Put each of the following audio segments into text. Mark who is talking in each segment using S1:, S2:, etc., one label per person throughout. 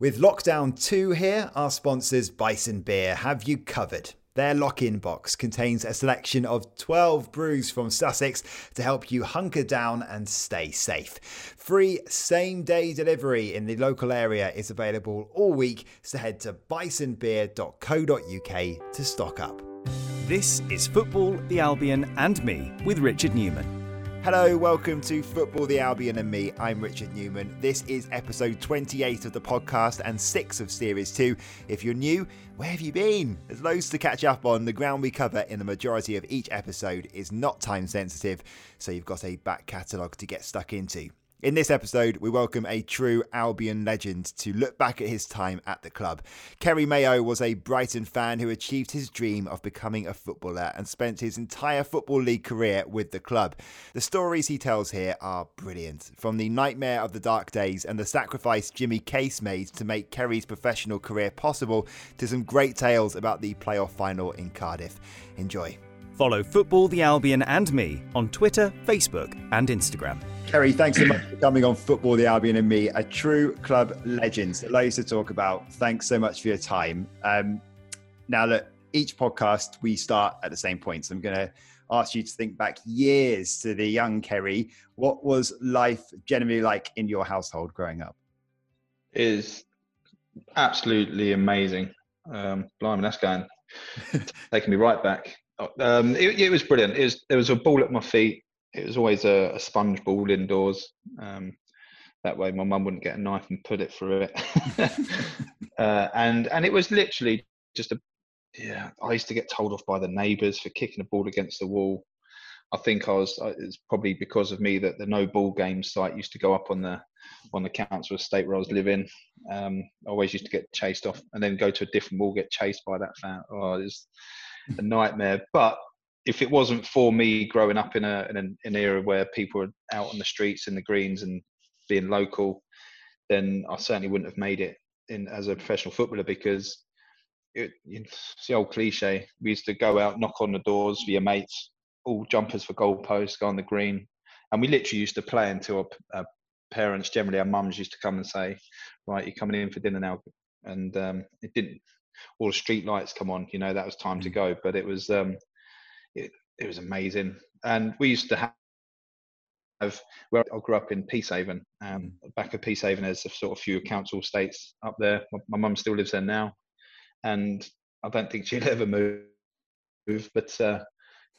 S1: With lockdown 2 here, our sponsors Bison Beer have you covered. Their lock in box contains a selection of 12 brews from Sussex to help you hunker down and stay safe. Free same day delivery in the local area is available all week, so head to bisonbeer.co.uk to stock up.
S2: This is Football, the Albion, and me with Richard Newman.
S1: Hello, welcome to Football the Albion and me. I'm Richard Newman. This is episode 28 of the podcast and 6 of series 2. If you're new, where have you been? There's loads to catch up on. The ground we cover in the majority of each episode is not time sensitive, so you've got a back catalogue to get stuck into. In this episode, we welcome a true Albion legend to look back at his time at the club. Kerry Mayo was a Brighton fan who achieved his dream of becoming a footballer and spent his entire Football League career with the club. The stories he tells here are brilliant. From the nightmare of the dark days and the sacrifice Jimmy Case made to make Kerry's professional career possible, to some great tales about the playoff final in Cardiff. Enjoy.
S2: Follow Football, the Albion, and me on Twitter, Facebook, and Instagram.
S1: Kerry, thanks so much for coming on Football, the Albion, and me, a true club legend. Loads to talk about. Thanks so much for your time. Um, now, look, each podcast we start at the same point. So I'm going to ask you to think back years to the young Kerry. What was life generally like in your household growing up?
S3: Is absolutely amazing. Um, blimey, that's going taking me right back. Um, it, it, was brilliant. It was, there was a ball at my feet. It was always a, a sponge ball indoors. Um, that way, my mum wouldn't get a knife and put it through it. uh, and and it was literally just a yeah. I used to get told off by the neighbours for kicking a ball against the wall. I think I was. It's probably because of me that the no ball game site used to go up on the on the council estate where I was living. Um, I always used to get chased off, and then go to a different wall, get chased by that fan. Oh, it was a nightmare. But if it wasn't for me growing up in a in an, an era where people were out on the streets in the greens and being local, then I certainly wouldn't have made it in as a professional footballer because it, it's the old cliche. We used to go out, knock on the doors for your mates, all jumpers for goalposts, go on the green, and we literally used to play until our, our parents, generally our mums, used to come and say, "Right, you're coming in for dinner now," and um, it didn't all the street lights come on. You know, that was time to mm. go. But it was um, it, it was amazing. And we used to have have where I grew up in Peacehaven, um, mm. back of Peacehaven, there's a sort of few council estates up there. My mum still lives there now, and I don't think she'll ever move. But uh,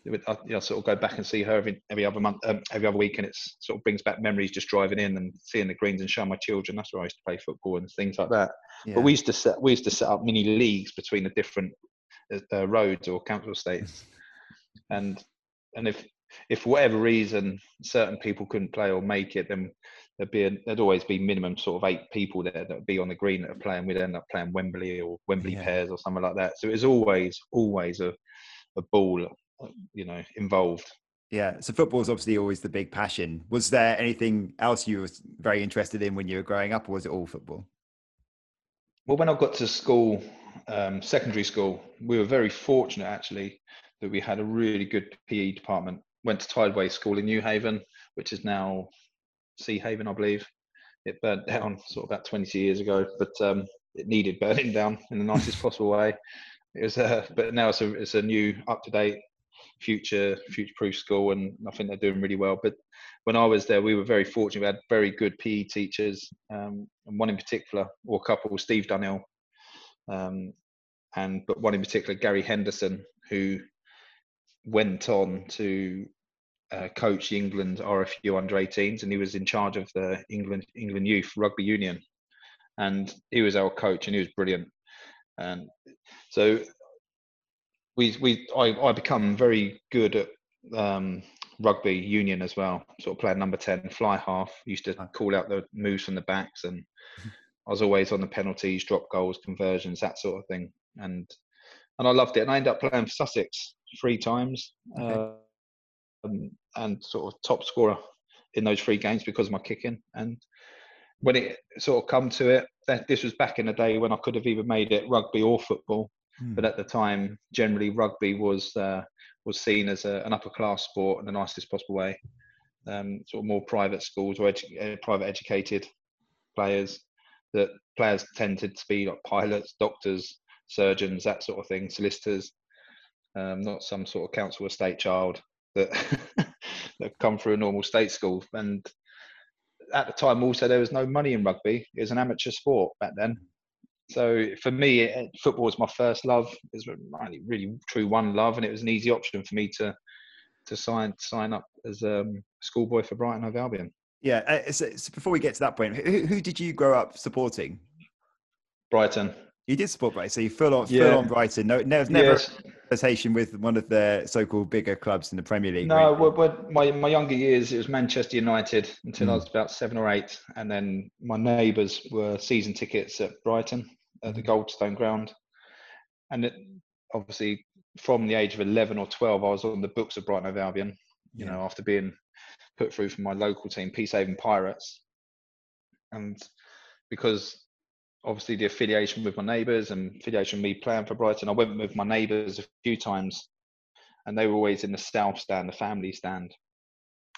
S3: I you know, sort of go back and see her every every other month, um, every other week, and it sort of brings back memories just driving in and seeing the greens and showing my children. That's where I used to play football and things like that. Yeah. But we used to set we used to set up mini leagues between the different uh, uh roads or council estates, and and if if for whatever reason certain people couldn't play or make it, then there'd be a, there'd always be minimum sort of eight people there that would be on the green that are playing. We'd end up playing Wembley or Wembley yeah. pairs or something like that. So it was always always a a ball you know involved.
S1: Yeah so football is obviously always the big passion. Was there anything else you were very interested in when you were growing up or was it all football?
S3: Well when i got to school um, secondary school we were very fortunate actually that we had a really good pe department. Went to tideway school in newhaven which is now sea haven i believe. It burnt down sort of about 20 years ago but um, it needed burning down in the nicest possible way. It was uh, but now it's a it's a new up to date future future proof school and I think they're doing really well. But when I was there, we were very fortunate. We had very good PE teachers, um, and one in particular, or a couple, Steve Dunhill, um, and but one in particular, Gary Henderson, who went on to uh, coach England RFU under 18s, and he was in charge of the England England youth rugby union, and he was our coach, and he was brilliant. And so we we I, I become very good at um, rugby union as well. Sort of playing number ten, fly half. Used to call out the moves from the backs, and I was always on the penalties, drop goals, conversions, that sort of thing. And and I loved it. And I ended up playing for Sussex three times, okay. um, and sort of top scorer in those three games because of my kicking. And when it sort of come to it, that this was back in the day when I could have either made it rugby or football. Mm. But at the time, generally rugby was uh, was seen as a, an upper class sport in the nicest possible way. Um, sort of more private schools or edu- uh, private educated players. that players tended to be like pilots, doctors, surgeons, that sort of thing, solicitors, um, not some sort of council estate child that that come through a normal state school. And at the time, also there was no money in rugby. It was an amateur sport back then. So for me, football was my first love. It was really, really true one love, and it was an easy option for me to to sign sign up as a um, schoolboy for Brighton Hove Albion.
S1: Yeah. Uh, so, so, before we get to that point, who, who, did you grow up supporting?
S3: Brighton.
S1: You did support Brighton, so you full on yeah. full on Brighton. No, never never yes. association with one of the so-called bigger clubs in the Premier League.
S3: No, well, my my younger years it was Manchester United until mm. I was about seven or eight, and then my neighbours were season tickets at Brighton at the hmm. Goldstone Ground, and it, obviously from the age of 11 or 12, I was on the books of Brighton of Albion, you yeah. know, after being put through from my local team, Peacehaven Pirates. And because obviously the affiliation with my neighbours and affiliation with me playing for Brighton, I went with my neighbours a few times and they were always in the South stand, the family stand.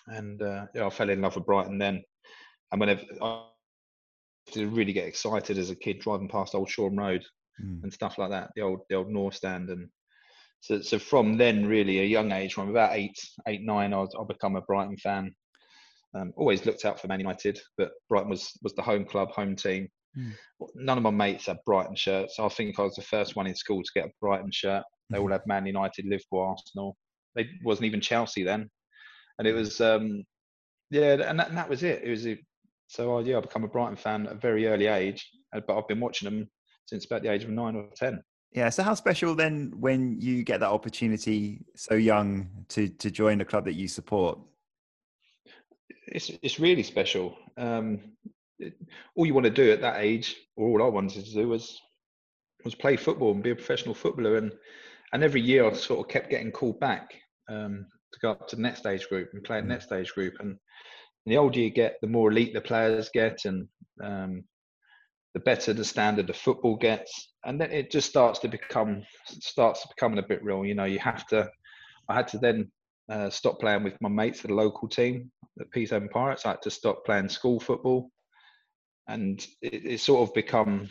S3: And uh, yeah, I fell in love with Brighton then. And whenever I to really get excited as a kid driving past Old Shoreham Road mm. and stuff like that, the old the old North stand and so, so from then, really, a young age, from about eight, eight, nine, I was, I become a Brighton fan. Um, always looked out for Man United, but Brighton was was the home club, home team. Mm. None of my mates had Brighton shirts. I think I was the first one in school to get a Brighton shirt. They mm. all had Man United, Liverpool, Arsenal. They wasn't even Chelsea then, and it was um, yeah, and that, and that was it. It was a, so yeah, I become a Brighton fan at a very early age, uh, but I've been watching them since about the age of nine or ten.
S1: Yeah. So how special then when you get that opportunity so young to to join a club that you support?
S3: It's it's really special. Um, it, all you want to do at that age, or all I wanted to do was was play football and be a professional footballer. And and every year I sort of kept getting called back um, to go up to the next age group and play at the mm. next age group. And the older you get, the more elite the players get, and um, the better the standard of football gets, and then it just starts to become starts becoming a bit real. You know, you have to. I had to then uh, stop playing with my mates at the local team, the Peacehaven Pirates. I had to stop playing school football, and it, it sort of become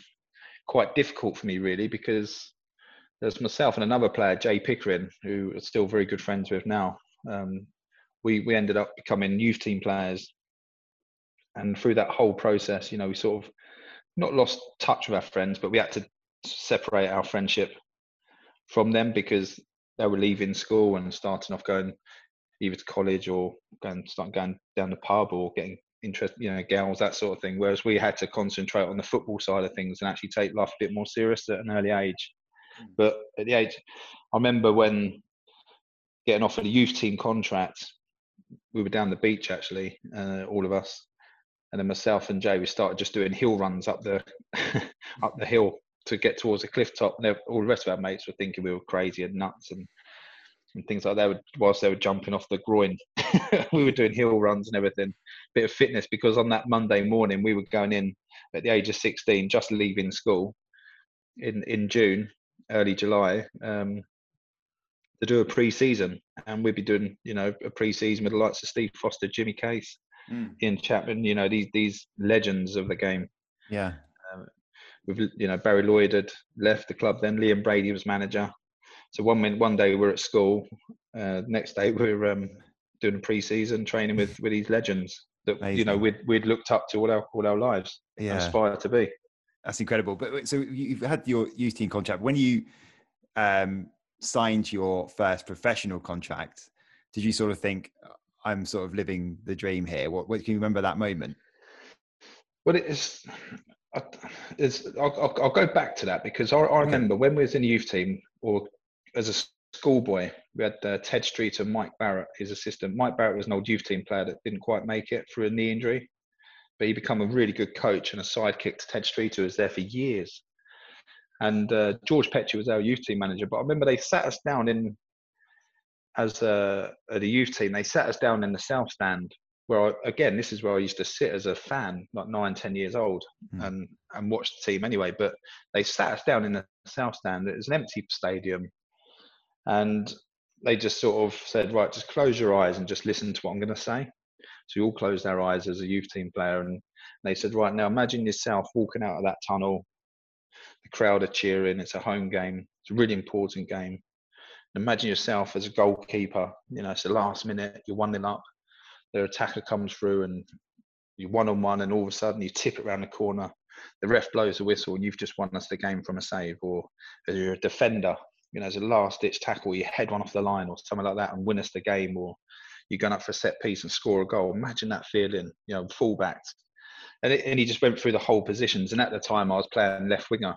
S3: quite difficult for me really because there's myself and another player, Jay Pickering, who are still very good friends with now. Um, we we ended up becoming youth team players, and through that whole process, you know, we sort of not lost touch with our friends, but we had to separate our friendship from them because they were leaving school and starting off going either to college or going start going down the pub or getting interest, you know, girls that sort of thing. Whereas we had to concentrate on the football side of things and actually take life a bit more serious at an early age. Hmm. But at the age, I remember when getting offered a youth team contract, we were down the beach actually, uh, all of us, and then myself and Jay we started just doing hill runs up the up the hill to get towards the cliff top. And all the rest of our mates were thinking we were crazy and nuts and and things like that. Whilst they were jumping off the groin, we were doing hill runs and everything. Bit of fitness because on that Monday morning we were going in at the age of 16, just leaving school in in June, early July. Um, to do a pre-season, and we'd be doing, you know, a pre-season with the likes of Steve Foster, Jimmy Case, mm. Ian Chapman, you know, these these legends of the game.
S1: Yeah.
S3: Um, with you know Barry Lloyd had left the club, then Liam Brady was manager. So one minute, one day we're at school, uh, next day we're um, doing pre-season training with with these legends that Amazing. you know we'd we'd looked up to all our all our lives, yeah. aspire to be.
S1: That's incredible. But so you've had your youth team contract. When you um, signed your first professional contract, did you sort of think, I'm sort of living the dream here. What, what can you remember that moment?
S3: Well, it's, it's I'll, I'll, I'll go back to that because I, I remember when we was in the youth team or as a schoolboy, we had uh, Ted Street and Mike Barrett, his assistant. Mike Barrett was an old youth team player that didn't quite make it through a knee injury, but he became a really good coach and a sidekick to Ted Street, who was there for years. And uh, George Petrie was our youth team manager. But I remember they sat us down in as a, at a youth team, they sat us down in the south stand. Where I, again, this is where I used to sit as a fan, like nine, ten years old, mm. and and watch the team anyway. But they sat us down in the south stand. It was an empty stadium, and they just sort of said, "Right, just close your eyes and just listen to what I'm going to say." So we all closed our eyes as a youth team player, and they said, right now, imagine yourself walking out of that tunnel. Crowd are cheering. It's a home game. It's a really important game. Imagine yourself as a goalkeeper. You know, it's the last minute. You're one 0 up. Their attacker comes through, and you're one on one, and all of a sudden you tip it around the corner. The ref blows the whistle, and you've just won us the game from a save. Or you're a defender, you know, as a last ditch tackle, you head one off the line or something like that, and win us the game. Or you're going up for a set piece and score a goal. Imagine that feeling, you know, fullback. And, it, and he just went through the whole positions. And at the time, I was playing left winger.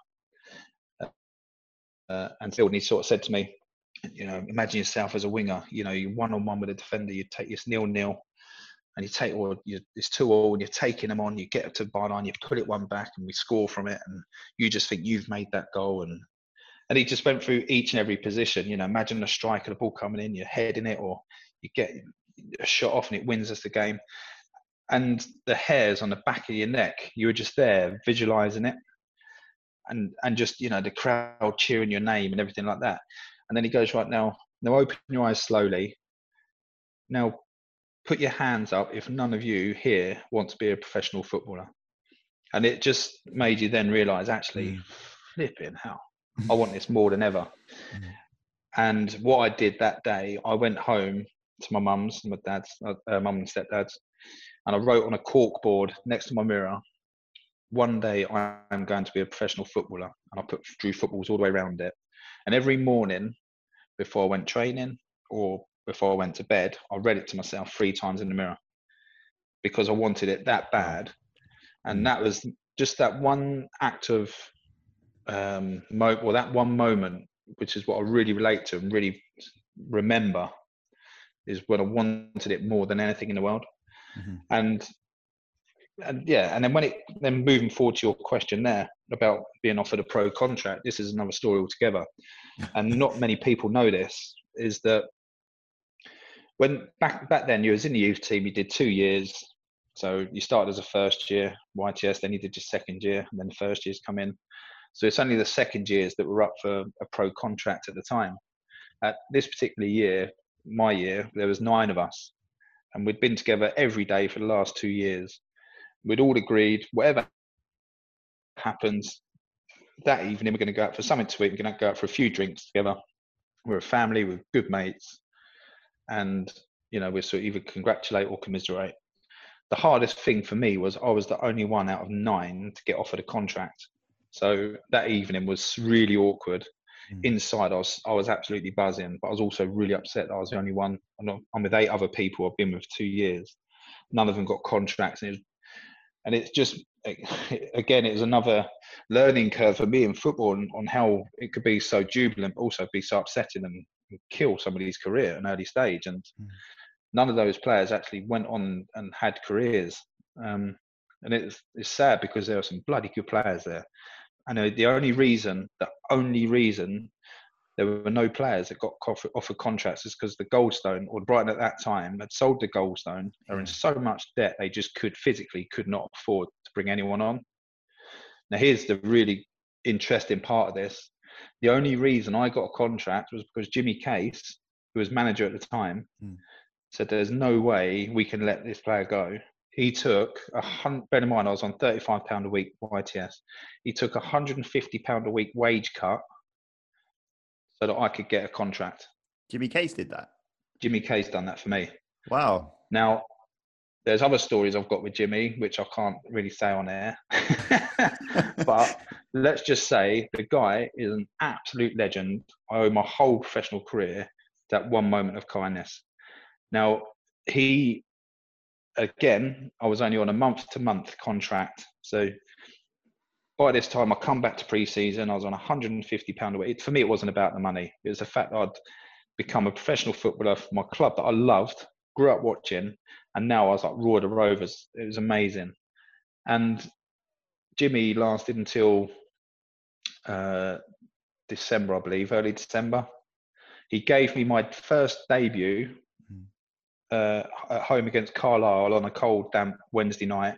S3: Uh, and he sort of said to me, you know, imagine yourself as a winger. You know, you're one on one with a defender. You take this nil nil, and you take or it's two all, and you're taking them on. You get up to the byline, you put it one back, and we score from it. And you just think you've made that goal. And and he just went through each and every position. You know, imagine a striker, the ball coming in, you're heading it, or you get a shot off and it wins us the game. And the hairs on the back of your neck, you were just there visualizing it. And and just, you know, the crowd cheering your name and everything like that. And then he goes, Right now, now open your eyes slowly. Now put your hands up if none of you here want to be a professional footballer. And it just made you then realize actually, mm. flipping hell, I want this more than ever. Mm. And what I did that day, I went home to my mum's, my dad's, uh, mum and stepdad's, and I wrote on a cork board next to my mirror, "One day I am going to be a professional footballer," and I put drew footballs all the way around it. And every morning, before I went training or before I went to bed, I read it to myself three times in the mirror because I wanted it that bad. And mm. that was just that one act of um, mo- well, that one moment, which is what I really relate to and really remember is when I wanted it more than anything in the world. Mm-hmm. And and yeah, and then when it then moving forward to your question there about being offered a pro contract, this is another story altogether. and not many people know this is that when back back then you was in the youth team, you did two years. So you started as a first year YTS, then you did your second year, and then the first years come in. So it's only the second years that were up for a pro contract at the time. At this particular year, my year, there was nine of us, and we'd been together every day for the last two years. We'd all agreed, whatever happens that evening, we're going to go out for something to eat. We're going to go out for a few drinks together. We're a family, we're good mates, and you know, we sort of either congratulate or commiserate. The hardest thing for me was I was the only one out of nine to get offered a contract. So that evening was really awkward Mm. Inside, I was I was absolutely buzzing, but I was also really upset that I was the only one. I'm, not, I'm with eight other people I've been with two years. None of them got contracts, and, it was, and it's just again, it was another learning curve for me in football on, on how it could be so jubilant, but also be so upsetting and kill somebody's career at an early stage. And mm. none of those players actually went on and had careers. Um, and it's, it's sad because there are some bloody good players there. I know the only reason, the only reason there were no players that got offered contracts is because the Goldstone or Brighton at that time had sold the Goldstone. They're in so much debt they just could physically could not afford to bring anyone on. Now here's the really interesting part of this. The only reason I got a contract was because Jimmy Case, who was manager at the time, mm. said there's no way we can let this player go he took a hundred. Bear in mind, I was on thirty-five pound a week YTS. He took a hundred and fifty pound a week wage cut so that I could get a contract.
S1: Jimmy Case did that.
S3: Jimmy Case done that for me.
S1: Wow.
S3: Now, there's other stories I've got with Jimmy, which I can't really say on air. but let's just say the guy is an absolute legend. I owe my whole professional career that one moment of kindness. Now, he again, I was only on a month to month contract. So by this time, I come back to pre-season. I was on 150 pound a week. For me, it wasn't about the money. It was the fact that I'd become a professional footballer for my club that I loved, grew up watching, and now I was like Royal Rovers. It was amazing. And Jimmy lasted until uh, December, I believe, early December. He gave me my first debut uh, at home against Carlisle on a cold, damp Wednesday night.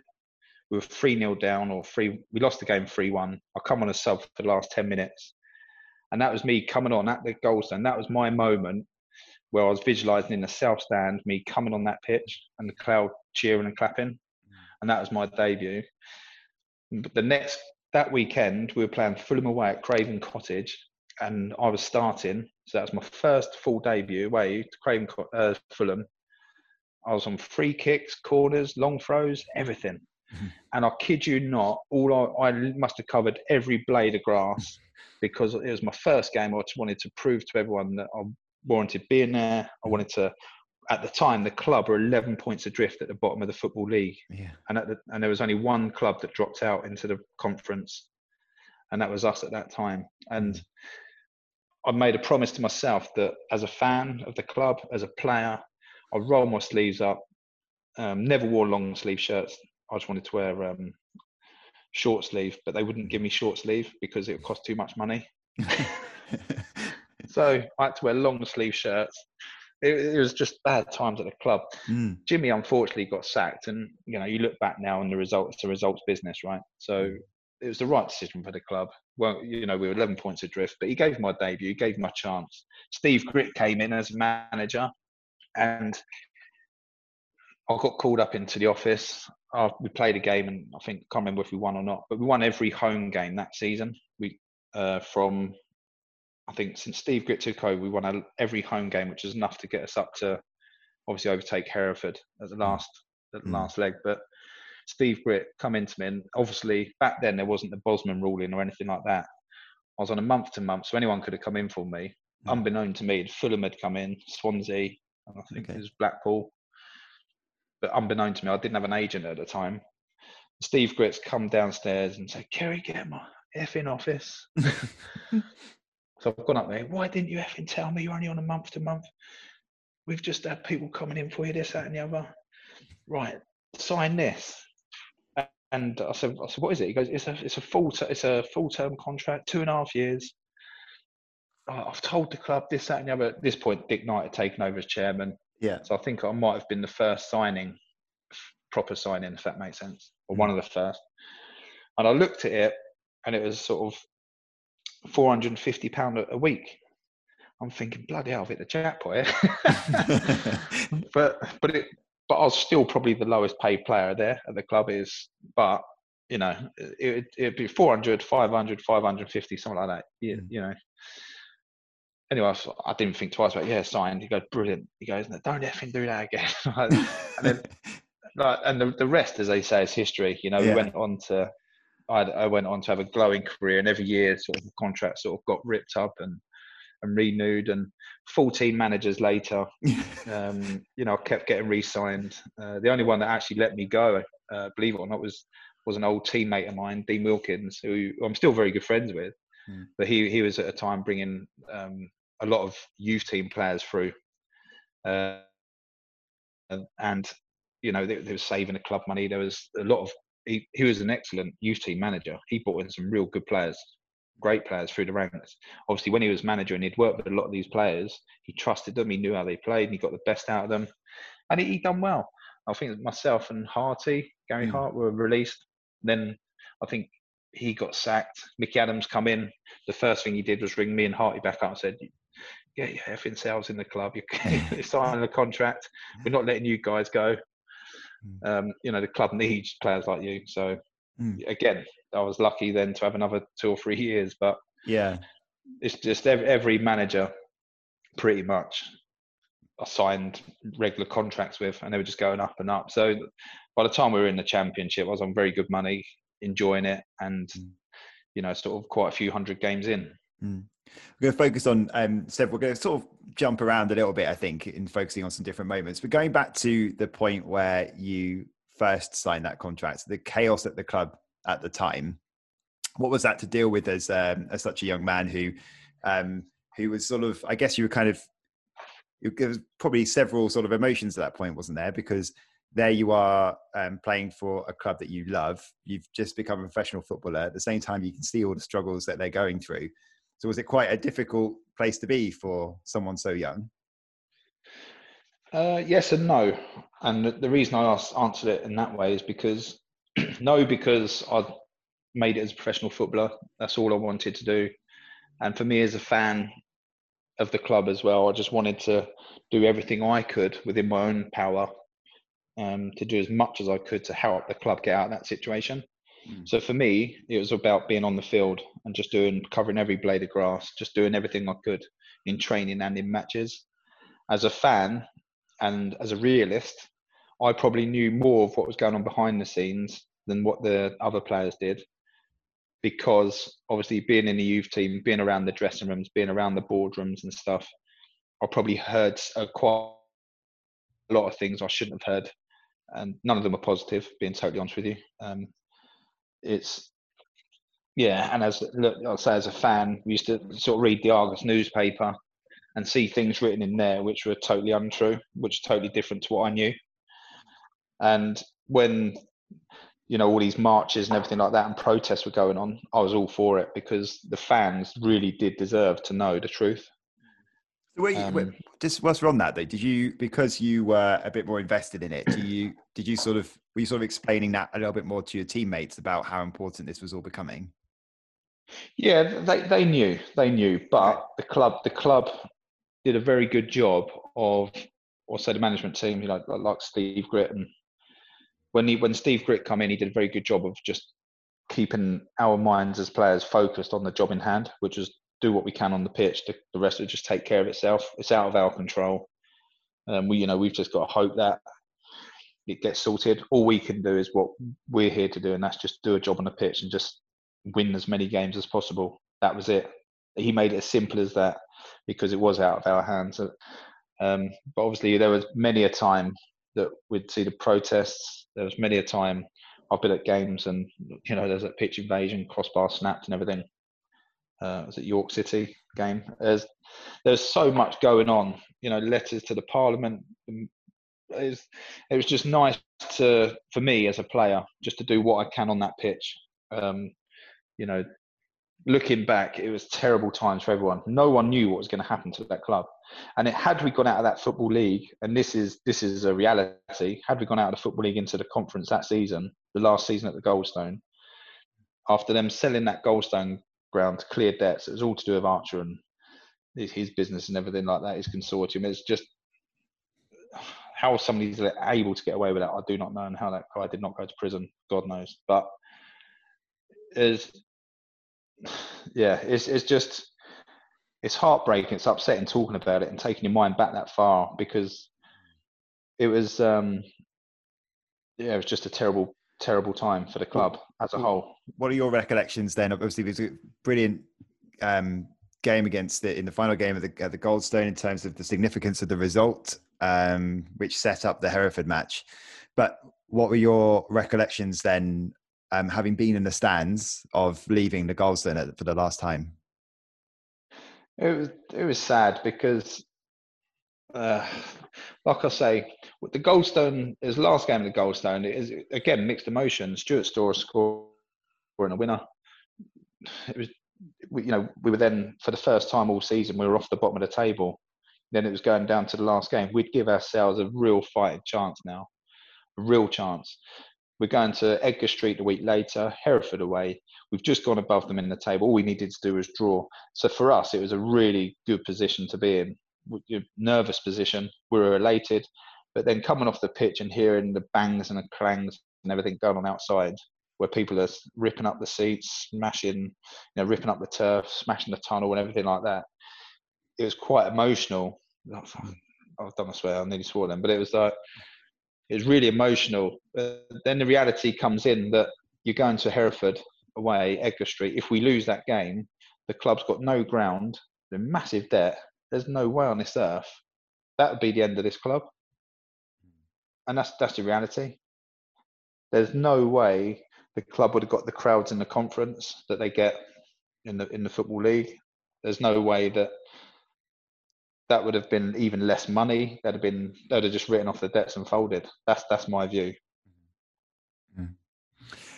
S3: We were 3 0 down, or 3 we lost the game 3 1. I come on a sub for the last 10 minutes. And that was me coming on at the Goldstone. That was my moment where I was visualizing in the south stand me coming on that pitch and the crowd cheering and clapping, and that was my debut. But the next that weekend we were playing Fulham away at Craven Cottage, and I was starting. So that was my first full debut away to Craven uh, Fulham. I was on free kicks, corners, long throws, everything. Mm-hmm. And I kid you not, all I, I must have covered every blade of grass because it was my first game. I just wanted to prove to everyone that I warranted being there. I wanted to. At the time, the club were 11 points adrift at the bottom of the football league,
S1: yeah.
S3: and the, and there was only one club that dropped out into the conference, and that was us at that time. And mm. I made a promise to myself that as a fan of the club, as a player, I'd roll my sleeves up. Um, never wore long sleeve shirts. I just wanted to wear um, short sleeve, but they wouldn't give me short sleeve because it would cost too much money. so I had to wear long sleeve shirts. It, it, was just bad times at the club.
S1: Mm.
S3: Jimmy unfortunately got sacked, and you know you look back now and the result it's a results business, right? So it was the right decision for the club. Well, you know we were 11 points adrift, but he gave my debut, he gave my chance. Steve Gritt came in as manager, and I got called up into the office. Uh, we played a game, and I think I can't remember if we won or not, but we won every home game that season. We uh, from I think since Steve Gritt took over, we won every home game, which is enough to get us up to obviously overtake Hereford at the mm. last at the mm. last leg. But Steve Gritt come into me, and obviously back then there wasn't the Bosman ruling or anything like that. I was on a month to month, so anyone could have come in for me. Mm. Unbeknown to me, Fulham had come in, Swansea, and I think okay. it was Blackpool but unbeknown to me, I didn't have an agent at the time. Steve Gritt's come downstairs and said, Kerry, get my effing office. so I've gone up there. Why didn't you effing tell me you're only on a month to month? We've just had people coming in for you, this, that, and the other. Right, sign this. And I said, I said, what is it? He goes, it's a, it's a full, t- it's a full term contract, two and a half years. I've told the club this, that, and the other. At this point, Dick Knight had taken over as chairman.
S1: Yeah.
S3: So I think I might have been the first signing, proper signing, if that makes sense, or one of the first. And I looked at it, and it was sort of four hundred and fifty pound a week. I'm thinking, bloody hell, hit the jackpot here. but but it but I was still probably the lowest paid player there at the club is but you know it, it'd be 400 500 550 something like that you, mm. you know anyway, I, I, didn't think twice about it. yeah, signed. He goes, brilliant. He goes, no, don't effing do that again. and then, like, and the, the rest, as they say, is history. You know, yeah. we went on to, I, I, went on to have a glowing career, and every year, sort of, the contract sort of got ripped up and and renewed. And 14 managers later, um, you know, I kept getting re-signed. Uh, the only one that actually let me go, uh, believe it or not, was was an old teammate of mine, Dean Wilkins, who I'm still very good friends with. Mm. But he he was at a time bringing um, a lot of youth team players through, uh, and, and, you know they, they were saving the club money. There was a lot of he, he was an excellent youth team manager. He brought in some real good players, great players through the ranks. Obviously, when he was manager and he'd worked with a lot of these players, he trusted them. He knew how they played, and he got the best out of them, and he, he done well. I think myself and Harty, Gary mm. Hart, were released. Then I think he got sacked. Mickey Adams come in. The first thing he did was ring me and Harty back up and said, "Get your effing sales in the club. You're signing a contract. We're not letting you guys go. Hmm. Um, you know the club needs players like you." So mm. again, I was lucky then to have another two or three years. But
S1: yeah,
S3: it's just every, every manager, pretty much. I signed regular contracts with, and they were just going up and up. So by the time we were in the championship, I was on very good money enjoying it and mm. you know sort of quite a few hundred games in
S1: mm. We're going to focus on um, several we're going to sort of jump around a little bit i think in focusing on some different moments but going back to the point where you first signed that contract the chaos at the club at the time what was that to deal with as um, as such a young man who um, who was sort of i guess you were kind of it was probably several sort of emotions at that point wasn't there because there you are um, playing for a club that you love. You've just become a professional footballer. At the same time, you can see all the struggles that they're going through. So, was it quite a difficult place to be for someone so young?
S3: Uh, yes and no. And the reason I asked, answered it in that way is because no, because I made it as a professional footballer. That's all I wanted to do. And for me as a fan, of the club as well. I just wanted to do everything I could within my own power um, to do as much as I could to help the club get out of that situation. So for me, it was about being on the field and just doing covering every blade of grass, just doing everything I could in training and in matches. As a fan and as a realist, I probably knew more of what was going on behind the scenes than what the other players did because obviously being in the youth team, being around the dressing rooms, being around the boardrooms and stuff, I probably heard uh, quite a lot of things I shouldn't have heard, and none of them are positive. Being totally honest with you, um, it's yeah. And as look, I'll say as a fan, we used to sort of read the Argus newspaper and see things written in there which were totally untrue, which are totally different to what I knew. And when you know all these marches and everything like that and protests were going on i was all for it because the fans really did deserve to know the truth
S1: wait, um, wait, just whilst we're on that though did you because you were a bit more invested in it do you did you sort of were you sort of explaining that a little bit more to your teammates about how important this was all becoming?
S3: Yeah they, they knew they knew but the club the club did a very good job of also the management team you know like steve gritt and when he when Steve Gritt come in, he did a very good job of just keeping our minds as players focused on the job in hand, which is do what we can on the pitch. The, the rest will just take care of itself. It's out of our control. Um, we, you know, we've just got to hope that it gets sorted. All we can do is what we're here to do, and that's just do a job on the pitch and just win as many games as possible. That was it. He made it as simple as that because it was out of our hands. Um, but obviously, there was many a time that we'd see the protests. There was many a time I've been at games and you know there's a pitch invasion, crossbar snapped and everything. Uh, it was at York City game. There's there's so much going on. You know, letters to the Parliament. Um, it was, it was just nice to for me as a player just to do what I can on that pitch. Um, you know, looking back, it was terrible times for everyone. No one knew what was going to happen to that club. And it, had we gone out of that football league, and this is this is a reality, had we gone out of the football league into the conference that season, the last season at the Goldstone, after them selling that Goldstone ground to clear debts, it was all to do with Archer and his business and everything like that, his consortium. It's just how somebody's able to get away with that, I do not know, and how that guy did not go to prison, God knows. But is yeah, it's it's just it's heartbreaking. It's upsetting talking about it and taking your mind back that far because it was um yeah, it was just a terrible terrible time for the club as a whole.
S1: What are your recollections then? Obviously, it was a brilliant um, game against the in the final game of the, uh, the Goldstone in terms of the significance of the result, um, which set up the Hereford match. But what were your recollections then um, having been in the stands of leaving the Goldstone for the last time?
S3: It was it was sad because, uh, like I say, the Goldstone, his last game of the Goldstone it is again mixed emotions. Stuart Storer scoring a winner. It was, you know, we were then for the first time all season we were off the bottom of the table. Then it was going down to the last game. We'd give ourselves a real fighting chance now, a real chance. We're going to Edgar Street a week later, Hereford away. We've just gone above them in the table. All we needed to do was draw. So for us, it was a really good position to be in. Nervous position. We were elated, but then coming off the pitch and hearing the bangs and the clangs and everything going on outside, where people are ripping up the seats, smashing, you know, ripping up the turf, smashing the tunnel, and everything like that. It was quite emotional. I've done swear, I nearly swore then, but it was like it was really emotional. Uh, then the reality comes in that you're going to Hereford away, Edgar Street. If we lose that game, the club's got no ground, they're massive debt. There's no way on this earth that would be the end of this club. And that's that's the reality. There's no way the club would have got the crowds in the conference that they get in the in the football league. There's no way that that would have been even less money. That'd have been they'd have just written off the debts and folded. That's that's my view. Mm.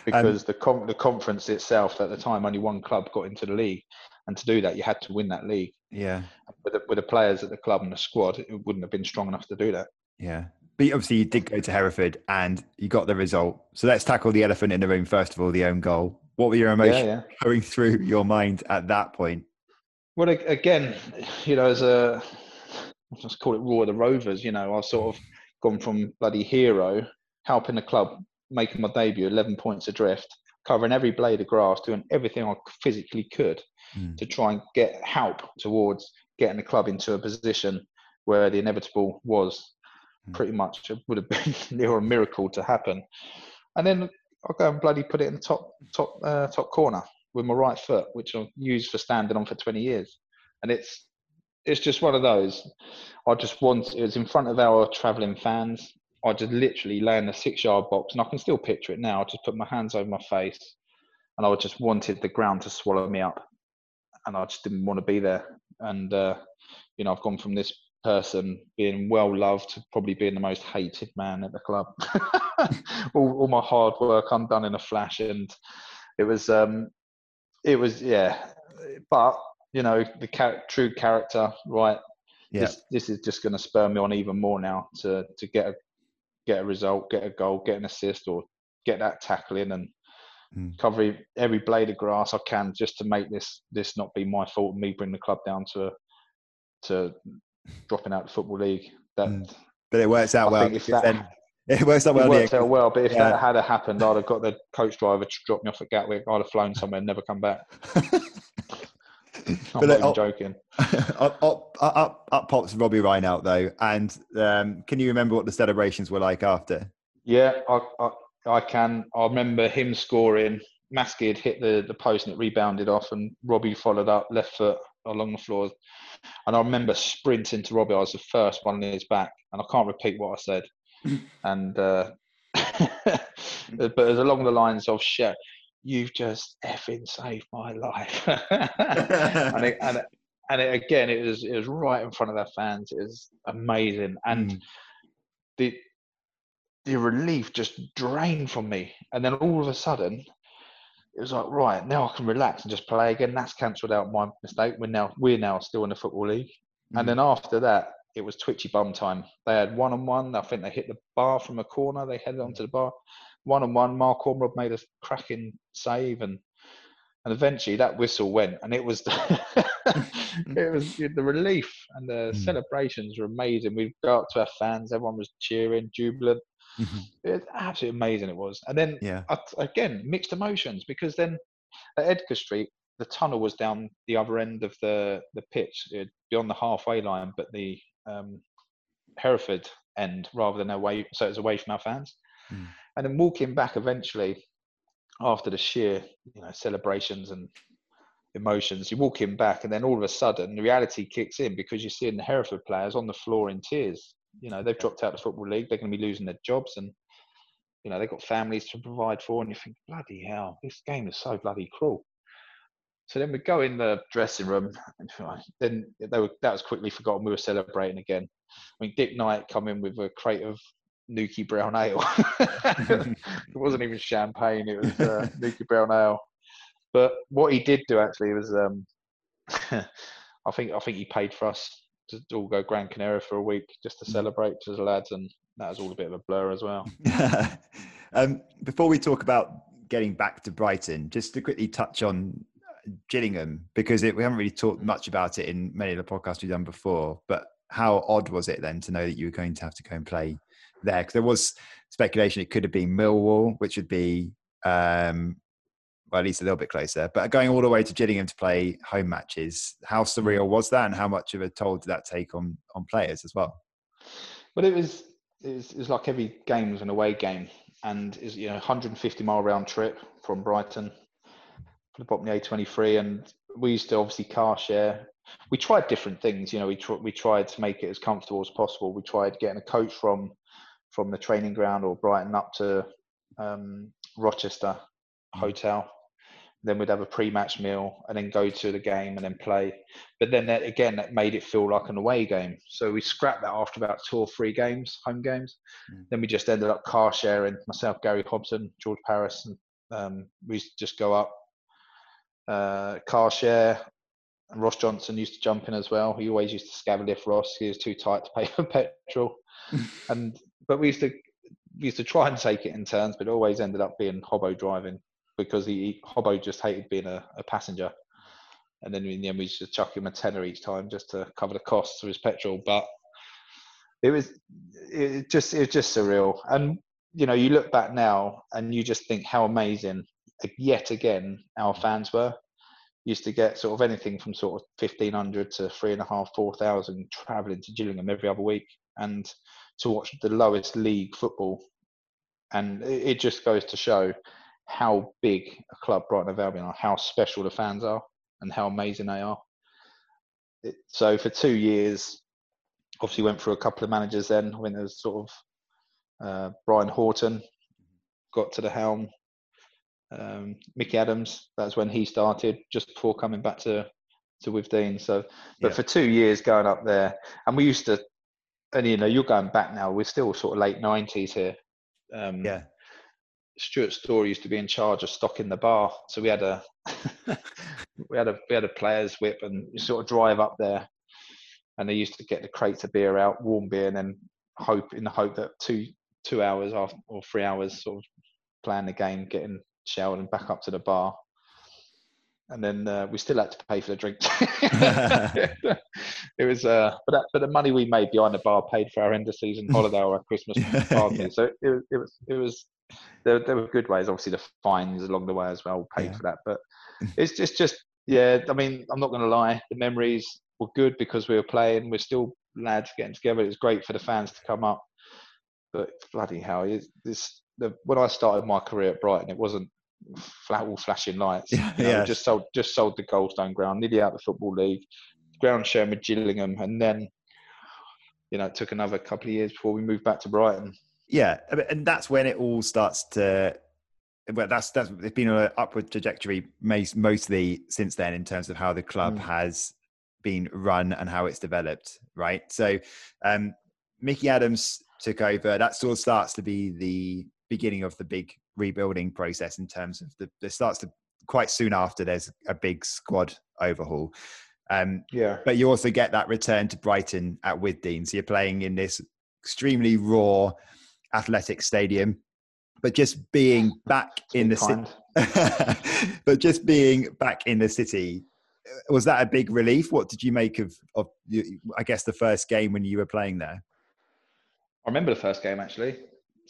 S3: Because um, the com- the conference itself at the time, only one club got into the league, and to do that, you had to win that league.
S1: Yeah.
S3: With the, with the players at the club and the squad, it wouldn't have been strong enough to do that.
S1: Yeah. But obviously, you did go to Hereford and you got the result. So let's tackle the elephant in the room first of all, the own goal. What were your emotions yeah, yeah. going through your mind at that point?
S3: Well, again, you know, as a let's call it of the Rovers. You know, I've sort of gone from bloody hero, helping the club, making my debut, 11 points adrift, covering every blade of grass, doing everything I physically could mm. to try and get help towards getting the club into a position where the inevitable was mm. pretty much it would have been near a miracle to happen. And then I'll go and bloody put it in the top top uh, top corner with my right foot, which I've used for standing on for 20 years. And it's it's just one of those. I just want it was in front of our travelling fans. I just literally lay in the six yard box, and I can still picture it now. I just put my hands over my face, and I just wanted the ground to swallow me up, and I just didn't want to be there. And uh, you know, I've gone from this person being well loved to probably being the most hated man at the club. all, all, my hard work undone in a flash, and it was, um, it was, yeah. But you know, the char- true character, right? Yeah. This, this is just going to spur me on even more now to to get a get a result, get a goal, get an assist, or get that tackle in and mm. cover every blade of grass I can just to make this this not be my fault and me bring the club down to to dropping out the football league. That, mm.
S1: but it works out I well. That, then, it works out
S3: well.
S1: It
S3: works out well. But if yeah. that had happened, I'd have got the coach driver to drop me off at Gatwick. I'd have flown somewhere and never come back. I'm but not up, joking.
S1: up, up, up, up pops Robbie Reinelt out though, and um, can you remember what the celebrations were like after?
S3: Yeah, I, I, I can. I remember him scoring. Maskell had hit the, the post and it rebounded off, and Robbie followed up left foot along the floor. And I remember sprinting to Robbie. I was the first one in his back, and I can't repeat what I said. and uh, but it was along the lines of shit you've just effing saved my life. and, it, and, it, and it, again, it was it was right in front of their fans. It was amazing, and mm. the the relief just drained from me. And then all of a sudden, it was like, right now I can relax and just play again. That's cancelled out my mistake. We're now we're now still in the football league. Mm. And then after that, it was twitchy bum time. They had one on one. I think they hit the bar from a corner. They headed onto the bar one on one. Mark Ormerod made a cracking save, and and eventually that whistle went, and it was the, it was the relief and the mm. celebrations were amazing. We go up to our fans, everyone was cheering, jubilant. Mm-hmm. It's absolutely amazing. It was, and then yeah. again mixed emotions because then at Edgar Street the tunnel was down the other end of the the pitch, beyond the halfway line, but the um, Hereford end rather than away, so it was away from our fans. Mm. And then walking back eventually after the sheer, you know, celebrations and emotions, you're walking back, and then all of a sudden the reality kicks in because you're seeing the Hereford players on the floor in tears. You know, they've dropped out of the football league, they're going to be losing their jobs, and you know they've got families to provide for, and you think, bloody hell, this game is so bloody cruel. So then we go in the dressing room, and then they were, that was quickly forgotten. We were celebrating again. I mean, Dick Knight come in with a crate of Newkie Brown Ale. it wasn't even champagne; it was uh, Newkie Brown Ale. But what he did do actually was, um, I think I think he paid for us to all go Gran Canaria for a week just to celebrate as lads, and that was all a bit of a blur as well.
S1: um, before we talk about getting back to Brighton, just to quickly touch on Gillingham because it, we haven't really talked much about it in many of the podcasts we've done before. But how odd was it then to know that you were going to have to go and play there because there was speculation it could have been Millwall, which would be um, well at least a little bit closer. But going all the way to Gillingham to play home matches, how surreal was that, and how much of a toll did that take on on players as well?
S3: Well, it was it was, it was like every game was an away game, and is you know 150 mile round trip from Brighton the bottom the A23, and we used to obviously car share. We tried different things, you know. We tr- we tried to make it as comfortable as possible. We tried getting a coach from from the training ground or Brighton up to um, Rochester mm. hotel. Then we'd have a pre-match meal and then go to the game and then play. But then that, again, that made it feel like an away game. So we scrapped that after about two or three games, home games. Mm. Then we just ended up car sharing. Myself, Gary Hobson, George Paris, and um, we used to just go up, uh, car share. And Ross Johnson used to jump in as well. He always used to scav lift Ross. He was too tight to pay for petrol. and but we used to we used to try and take it in turns, but it always ended up being Hobbo driving because he Hobbo just hated being a, a passenger. and then in the end we just chuck him a tenner each time just to cover the costs of his petrol. But it was it just it was just surreal. And you know, you look back now and you just think how amazing yet again our fans were. Used to get sort of anything from sort of fifteen hundred to three and a half, four thousand travelling to Gillingham every other week, and to watch the lowest league football. And it just goes to show how big a club Brighton of Albion are, how special the fans are, and how amazing they are. It, so for two years, obviously went through a couple of managers then. when there was sort of uh, Brian Horton got to the helm. Um, Mickey Adams, that's when he started, just before coming back to to Withdean. So, but yeah. for two years going up there, and we used to, and you know, you're going back now. We're still sort of late nineties here.
S1: Um, yeah.
S3: Stuart Storer used to be in charge of stocking the bar, so we had a we had a we had a players whip, and you sort of drive up there and they used to get the crates of beer out, warm beer, and then hope in the hope that two two hours after or three hours sort of playing the game, getting showered and back up to the bar. And then uh, we still had to pay for the drinks. it was, uh, but that, but the money we made behind the bar paid for our end of season holiday or our Christmas party. yeah. So it, it was, it was, there, there were good ways. Obviously, the fines along the way as well paid yeah. for that. But it's just, just yeah. I mean, I'm not going to lie. The memories were good because we were playing. We're still lads getting together. It was great for the fans to come up. But bloody hell, this the, when I started my career at Brighton, it wasn't flat, all flashing lights. Yeah, you know, yeah. just sold just sold the Goldstone ground, nearly out of the football league, ground share with Gillingham, and then you know it took another couple of years before we moved back to Brighton.
S1: Yeah, and that's when it all starts to. Well, that's that's it's been an upward trajectory mostly since then in terms of how the club mm. has been run and how it's developed, right? So, um, Mickey Adams took over. That sort of starts to be the beginning of the big rebuilding process in terms of the. It starts to quite soon after there's a big squad overhaul. Um,
S3: yeah.
S1: But you also get that return to Brighton at Withdean. So you're playing in this extremely raw athletic stadium, but just being back in the city. but just being back in the city was that a big relief? What did you make of of I guess the first game when you were playing there?
S3: I remember the first game actually.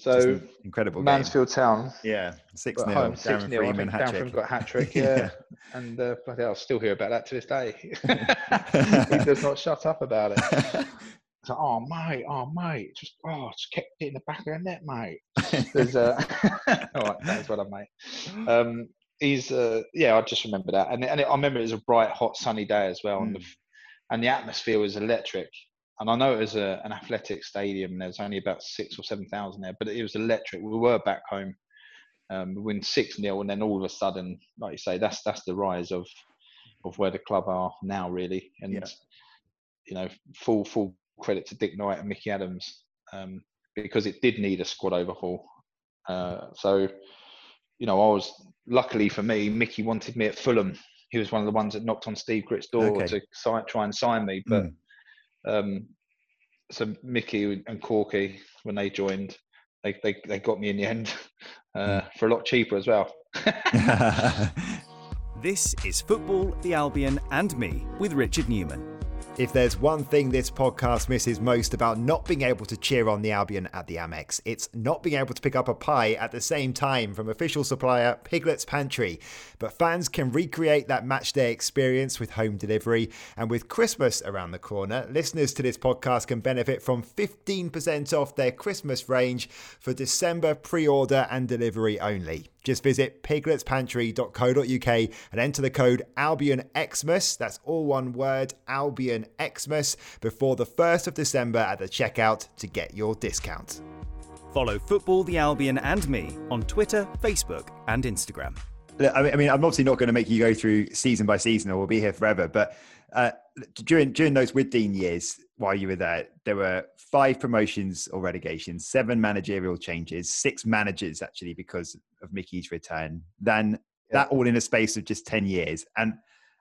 S3: So
S1: incredible
S3: Mansfield
S1: game.
S3: Town.
S1: Yeah, six 0
S3: Darren Freeman hat trick. Freeman got hat trick. Yeah, yeah. and uh, bloody I'll still hear about that to this day. he does not shut up about it. It's like, oh mate, oh mate, just oh, just kept it in the back of the net, mate. There's uh, all right, that's what I mate. Um, he's uh, yeah, I just remember that, and and it, I remember it was a bright, hot, sunny day as well, mm. and the hmm. and the atmosphere was electric. And I know it was a, an athletic stadium. And there was only about six or seven thousand there, but it was electric. We were back home, um, we win six 0 and then all of a sudden, like you say, that's that's the rise of of where the club are now, really. And yeah. you know, full full credit to Dick Knight and Mickey Adams um, because it did need a squad overhaul. Uh, so you know, I was luckily for me, Mickey wanted me at Fulham. He was one of the ones that knocked on Steve Gritt's door okay. to try and sign me. But mm. Um, so Mickey and Corky, when they joined, they, they, they got me in the end uh, mm. for a lot cheaper as well.
S2: this is Football, the Albion, and me with Richard Newman.
S1: If there's one thing this podcast misses most about not being able to cheer on the Albion at the Amex, it's not being able to pick up a pie at the same time from official supplier Piglet's Pantry. But fans can recreate that matchday experience with home delivery. And with Christmas around the corner, listeners to this podcast can benefit from 15% off their Christmas range for December pre order and delivery only. Just visit pigletspantry.co.uk and enter the code ALBIONXmas, that's all one word, ALBIONXmas, before the 1st of December at the checkout to get your discount.
S2: Follow Football the Albion and me on Twitter, Facebook, and Instagram.
S1: I mean, I'm obviously not going to make you go through season by season or we'll be here forever, but uh, during during those Withdean years while you were there, there were five promotions or relegations, seven managerial changes, six managers actually because of Mickey's return. Then yeah. that all in a space of just ten years, and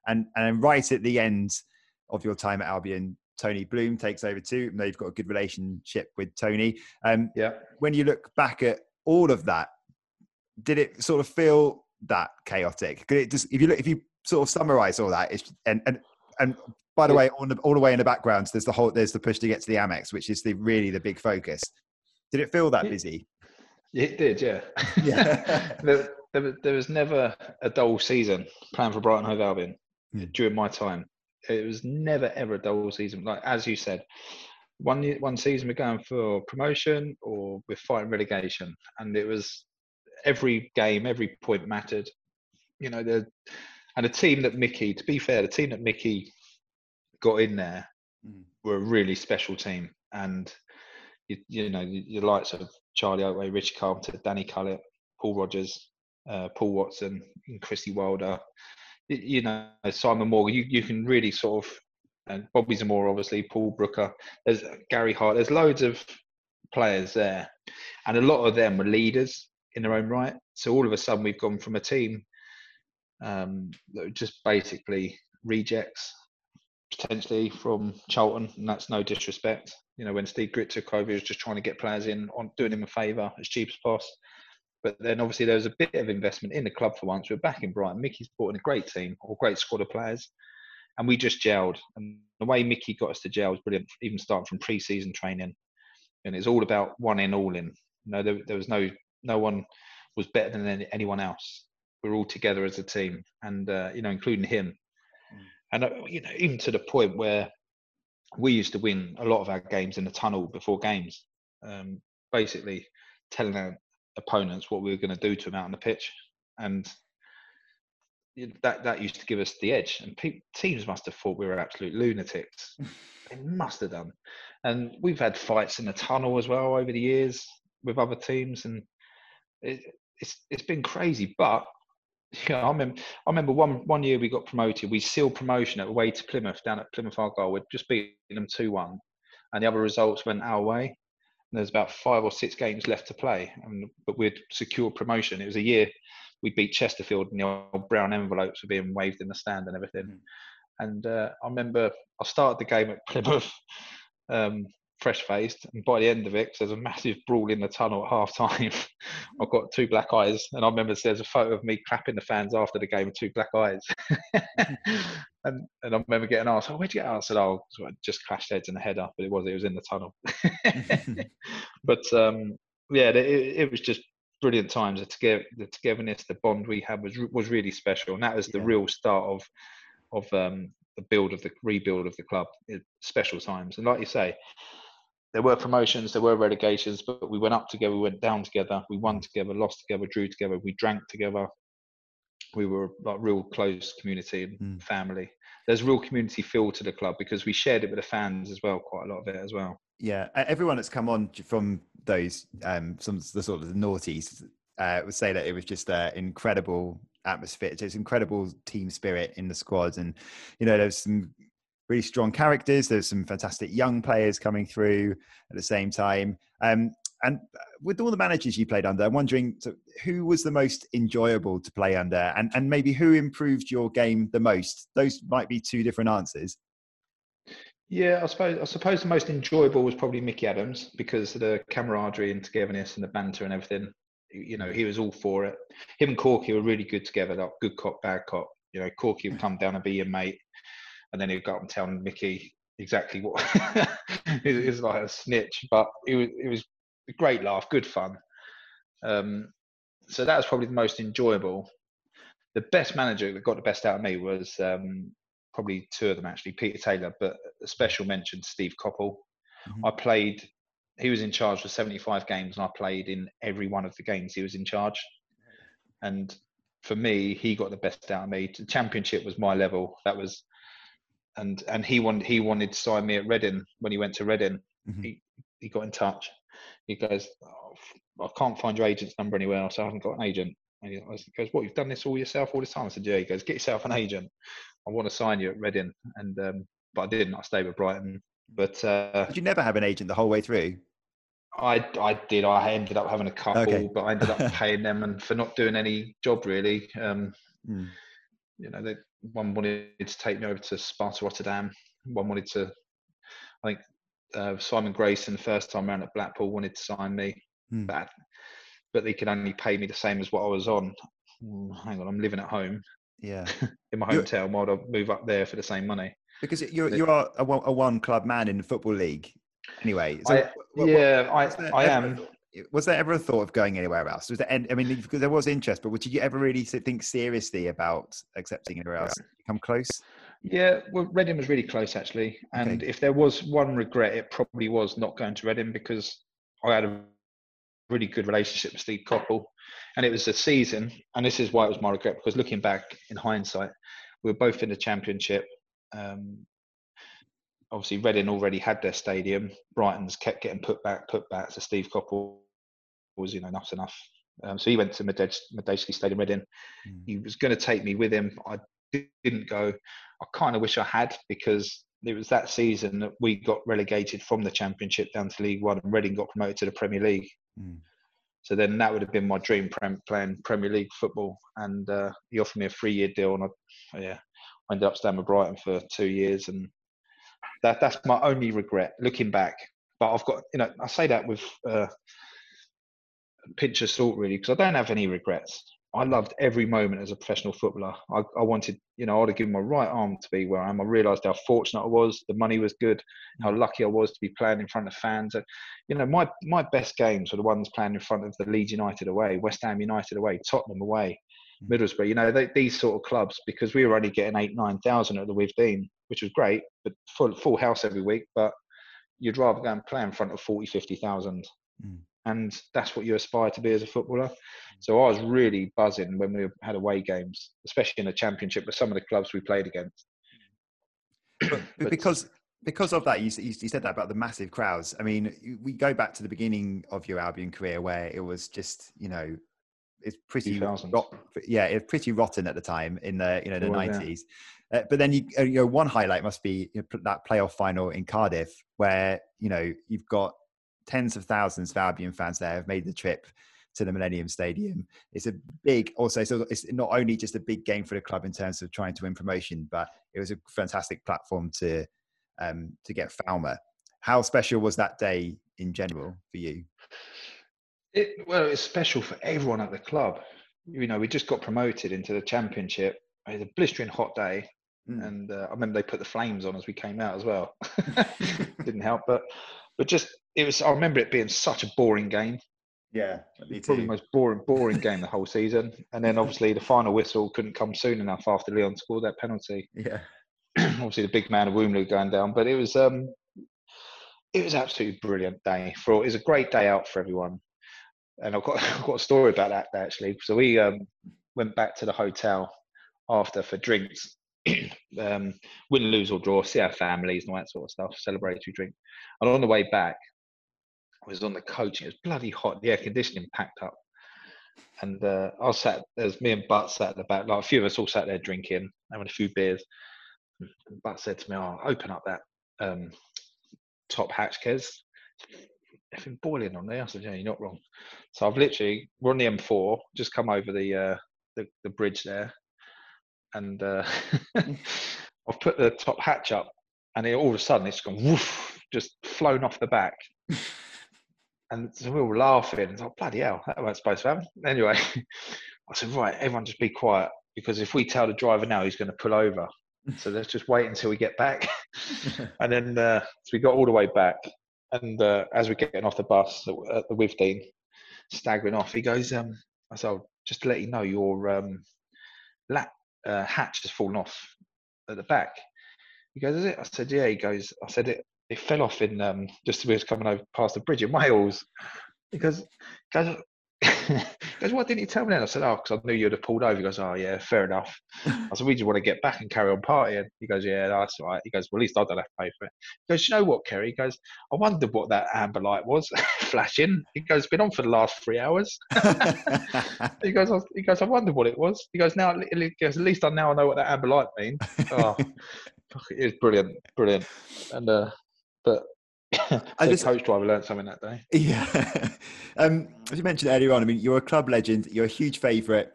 S1: and and right at the end of your time at Albion, Tony Bloom takes over too. And they've got a good relationship with Tony. Um,
S3: yeah.
S1: When you look back at all of that, did it sort of feel that chaotic? Could it just if you look if you sort of summarize all that, it's, and and and by the way, all the, all the way in the background, there's the whole there's the push to get to the Amex, which is the really the big focus. Did it feel that busy?
S3: It did, yeah.
S1: Yeah.
S3: there, there, there was never a dull season playing for Brighton Hove Albion
S1: Hmm.
S3: during my time. It was never ever a dull season. Like as you said, one one season we're going for promotion or we're fighting relegation, and it was every game, every point mattered. You know, the and the team that Mickey, to be fair, the team that Mickey got in there
S1: Mm.
S3: were a really special team, and you, you know your likes of Charlie Oatway, Richie Carpenter, Danny Cullip, Paul Rogers, uh, Paul Watson, and Christy Wilder. You know Simon Morgan. You you can really sort of and Bobby Zamora, obviously Paul Brooker. There's Gary Hart. There's loads of players there, and a lot of them were leaders in their own right. So all of a sudden we've gone from a team um, that were just basically rejects potentially from Charlton, and that's no disrespect. You know, when Steve Gritt took over, he was just trying to get players in on doing him a favour as cheap as possible. But then obviously there was a bit of investment in the club for once. We're back in Brighton. Mickey's brought in a great team or great squad of players, and we just gelled. And the way Mickey got us to gel was brilliant, even starting from pre-season training. And it's all about one in, all in. You know, there, there was no no one was better than any, anyone else. We're all together as a team, and uh, you know, including him. And uh, you know, even to the point where we used to win a lot of our games in the tunnel before games, um, basically telling our opponents what we were going to do to them out on the pitch, and that that used to give us the edge. And pe- teams must have thought we were absolute lunatics. they must have done. And we've had fights in the tunnel as well over the years with other teams, and it, it's it's been crazy. But yeah, I remember. I remember one one year we got promoted. We sealed promotion at away to Plymouth down at Plymouth Argyle. We'd just beaten them two one, and the other results went our way. And there's about five or six games left to play, and but we'd secured promotion. It was a year we beat Chesterfield, and the old brown envelopes were being waved in the stand and everything. And uh, I remember I started the game at Plymouth, um, fresh faced, and by the end of it, 'cause there's a massive brawl in the tunnel at half time. I've got two black eyes, and I remember there's a photo of me clapping the fans after the game with two black eyes. and and I remember getting asked, "Oh, where'd you get?" out?" I said, "Oh, I just clashed heads in the header, but it was it was in the tunnel." but um, yeah, it, it was just brilliant times. The, together, the togetherness, the bond we had was was really special, and that was the
S1: Yeah.
S3: real start of of um, the build of the rebuild of the club. It, special times, and like you say, there were promotions, there were relegations, but we went up together, we went down together, we won together, lost together, drew together, we drank together. We were like real close community and
S1: Mm.
S3: family. There's real community feel to the club because we shared it with the fans as well, quite a lot of it as well.
S1: Yeah, everyone that's come on from those um some the sort of the noughties uh, would say that it was just an incredible atmosphere. It's incredible team spirit in the squad, and you know there's some really strong characters. There's some fantastic young players coming through at the same time. Um, and uh, with all the managers you played under, I'm wondering so who was the most enjoyable to play under, and and maybe who improved your game the most. Those might be two different answers.
S3: Yeah, I suppose I suppose the most enjoyable was probably Mickey Adams because of the camaraderie and togetherness and the banter and everything. You know, he was all for it. Him and Corky were really good together, like good cop, bad cop. You know, Corky would come down and be your mate, and then he'd go up and tell Mickey exactly what. it was like a snitch, but it was it was a great laugh, good fun. Um, so that was probably the most enjoyable. The best manager that got the best out of me was um, probably two of them actually, Peter Taylor, but a special mention Steve Coppell.
S1: Mhm.
S3: I played. He was in charge for 75 games, and I played in every one of the games he was in charge. And for me, he got the best out of me. The championship was my level. That was, and and he wanted he wanted to sign me at Reading when he went to Reading.
S1: Mhm.
S3: He he got in touch. He goes, oh, I can't find your agent's number anywhere else. I haven't got an agent. And he goes, What, you've done this all yourself all the time? I said, Yeah. He goes, Get yourself an agent. I want to sign you at Reading. And, um, but I didn't. I stayed with Brighton. But uh,
S1: Did you never have an agent the whole way through?
S3: I, I did. I ended up having a couple,
S1: Okay.
S3: but I ended up paying them and for not doing any job really. Um,
S1: Mm.
S3: You know, they, one wanted to take me over to Sparta Rotterdam. One wanted to, I think, uh, Simon Grayson, the first time around at Blackpool, wanted to sign me,
S1: Hmm.
S3: but but they could only pay me the same as what I was on. Mm, Hang on, I'm living at home.
S1: Yeah.
S3: in my
S1: You're-
S3: hometown, while I move up there for the same money.
S1: Because you're you are a, one- a one club man in the football league. Anyway, so
S3: I,
S1: what- what-
S3: yeah,
S1: there
S3: I, I am.
S1: Was there ever a thought of going anywhere else? Was there? any- I mean, because there was interest, but would you ever really think seriously about accepting anywhere else? Come close?
S3: Yeah, well, Reading was really close actually, and
S1: Okay.
S3: if there was one regret, it probably was not going to Reading because I had a really good relationship with Steve Coppell, and it was a season, and this is why it was my regret because looking back in hindsight, we were both in the Championship. Um, obviously, Reading already had their stadium. Brighton's kept getting put back, put back. So Steve Coppell was, you know, enough's enough. Um, so he went to Madejski Stadium, Reading.
S1: Mm.
S3: He was going to take me with him. I didn't go. I kind of wish I had because it was that season that we got relegated from the Championship down to League One, and Reading got promoted to the Premier League.
S1: Mm.
S3: So then that would have been my dream, playing Premier League football. And uh, he offered me a three-year deal, and I, yeah, I ended up staying with Brighton for two years, and that that's my only regret looking back. But I've got, you know, I say that with uh, a pinch of salt, really, because I don't have any regrets. I loved every moment as a professional footballer. I, I wanted, you know, I'd have given my right arm to be where I am. I realised how fortunate I was. The money was good. How lucky I was to be playing in front of fans. And, you know, my my best games were the ones playing in front of the Leeds United away, West Ham United away, Tottenham away,
S1: Mm.
S3: Middlesbrough. You know, they, these sort of clubs because we were only getting eight, nine thousand at the Withdean, which was great, but full full house every week. But you'd rather go and play in front of 40, 50,000.
S1: Mm.
S3: And that's what you aspire to be as a footballer. So I was really buzzing when we had away games, especially in the championship with some of the clubs we played against.
S1: But
S3: But-
S1: because because of that, you, you said that about the massive crowds. I mean, we go back to the beginning of your Albion career where it was just you know it's pretty
S3: 2000s.
S1: rot, yeah it's pretty rotten at the time in the you know the
S3: It was, yeah.
S1: nineties. Uh, but then you uh, you know one highlight must be you know, that playoff final in Cardiff where you know you've got tens of thousands of Albion fans there have made the trip to the Millennium Stadium. It's a big, also, so it's not only just a big game for the club in terms of trying to win promotion, but it was a fantastic platform to um, to get Falmer. How special was that day in general for you?
S3: It, well, it's special for everyone at the club. You know, we just got promoted into the championship. It was a blistering hot day,
S1: Mm.
S3: and uh, I remember they put the flames on as we came out as well. Didn't help, but but just it was. I remember it being such a boring game.
S1: Yeah,
S3: Probably the most boring boring game the whole season. And then obviously the final whistle couldn't come soon enough after Leon scored that penalty.
S1: Yeah,
S3: obviously the big man Iwelumo going down, but it was um, it was absolutely brilliant day for it was a great day out for everyone, and I've got I've got a story about that actually. So we um, went back to the hotel after for drinks, um, win, lose or draw, see our families and all that sort of stuff, celebratory drink, and on the way back, I was on the coach. It was bloody hot. The air conditioning packed up. And uh, I was sat, there's me and Butt sat at the back, like a few of us all sat there drinking, having a few beers. And Butt said to me, "Oh, open up that um, top hatch, Kez. Effing boiling on there." I said, "Yeah, you're not wrong." So I've literally we're on the M4, just come over the uh, the, the bridge there, and uh, I've put the top hatch up, and it, all of a sudden it's gone woof, just flown off the back. And so we were all laughing. It's like, bloody hell, that wasn't supposed to happen. Anyway, I said, right, everyone just be quiet because if we tell the driver now, he's going to pull over. So let's just wait until we get back. and then uh, so we got all the way back. And uh, as we're getting off the bus at the Withdean, staggering off, he goes, um, I said, just to let you know, your um, lap, uh, hatch has fallen off at the back. He goes, is it? I said, yeah. He goes, I said, it, it fell off in um, just as we was coming over past the bridge in Wales. He goes, goes, he goes, why didn't you tell me then? I said, oh, because I knew you'd have pulled over. He goes, oh, yeah, fair enough. I said, we just want to get back and carry on partying. He goes, yeah, that's right. He goes, well, at least I don't have to pay for it. He goes, you know what, Kerry? He goes, I wondered what that amber light was flashing. He goes, been on for the last three hours. He goes, I, he goes, I wondered what it was. He goes, now, he goes, at least I now I know what that amber light means. Oh, fuck, it was brilliant, brilliant. And uh, but
S1: I just-
S3: coach driver learned something that day.
S1: Yeah. um, as you mentioned earlier on, I mean, you're a club legend. You're a huge favourite.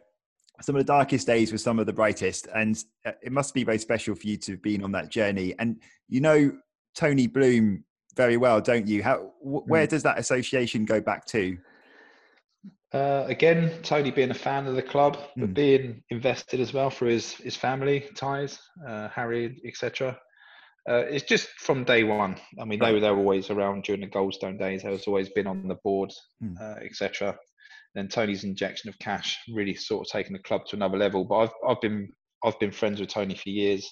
S1: Some of the darkest days were some of the brightest, and uh, it must be very special for you to have been on that journey. And you know Tony Bloom very well, don't you? How? Wh- where does that association go back to?
S3: Uh, again, Tony being a fan of the club, but
S1: Mm.
S3: being invested as well through his his family ties, uh, Harry, etc. Uh, it's just from day one. I mean, they were they were always around during the Goldstone days. They was always been on the board,
S1: Mm.
S3: uh, etc. Then Tony's injection of cash really sort of taken the club to another level. But I've I've been I've been friends with Tony for years.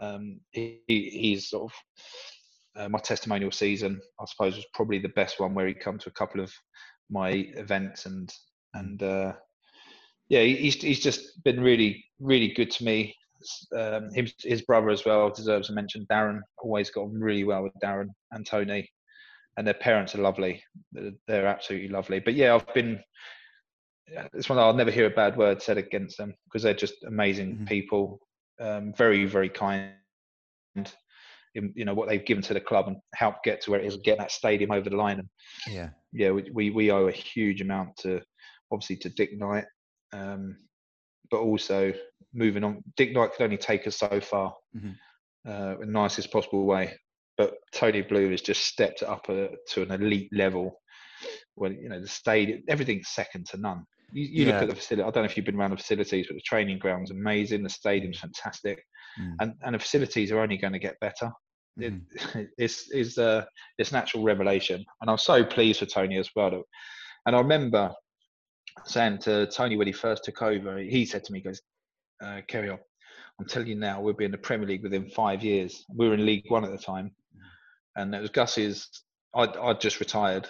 S3: Um, he, he's sort of uh, my testimonial season. I suppose was probably the best one where he come to a couple of my events and and uh, yeah, he's he's just been really really good to me. Um, his, his brother as well deserves a mention. Darren always got on really well with Darren and Tony, and their parents are lovely. They're, absolutely lovely. But yeah, I've been. It's one I'll never hear a bad word said against them because they're just amazing
S1: Mhm.
S3: people, um, very very kind. In, you know what they've given to the club and helped get to where it is, get that stadium over the line. And
S1: Yeah.
S3: yeah, we, we, we owe a huge amount to obviously to Dick Knight, um, but also moving on. Dick Knight could only take us so far
S1: Mhm.
S3: uh, in the nicest possible way, but Tony Bloom has just stepped up a, to an elite level. When you know the stadium, everything's second to none. You, you
S1: Yeah.
S3: look at the facility. I don't know if you've been around the facilities, but the training ground's amazing. The stadium's fantastic,
S1: Mm.
S3: and and the facilities are only going to get better it,
S1: Mhm.
S3: it's is uh, it's natural revelation, and I'm so pleased for Tony as well. that- And I remember saying to Tony when he first took over, he said to me, he "Goes, uh, Kerry, I'm I'm telling you now, we'll be in the Premier League within five years." We were in League One at the time, and it was Gus's. I'd, I'd just retired.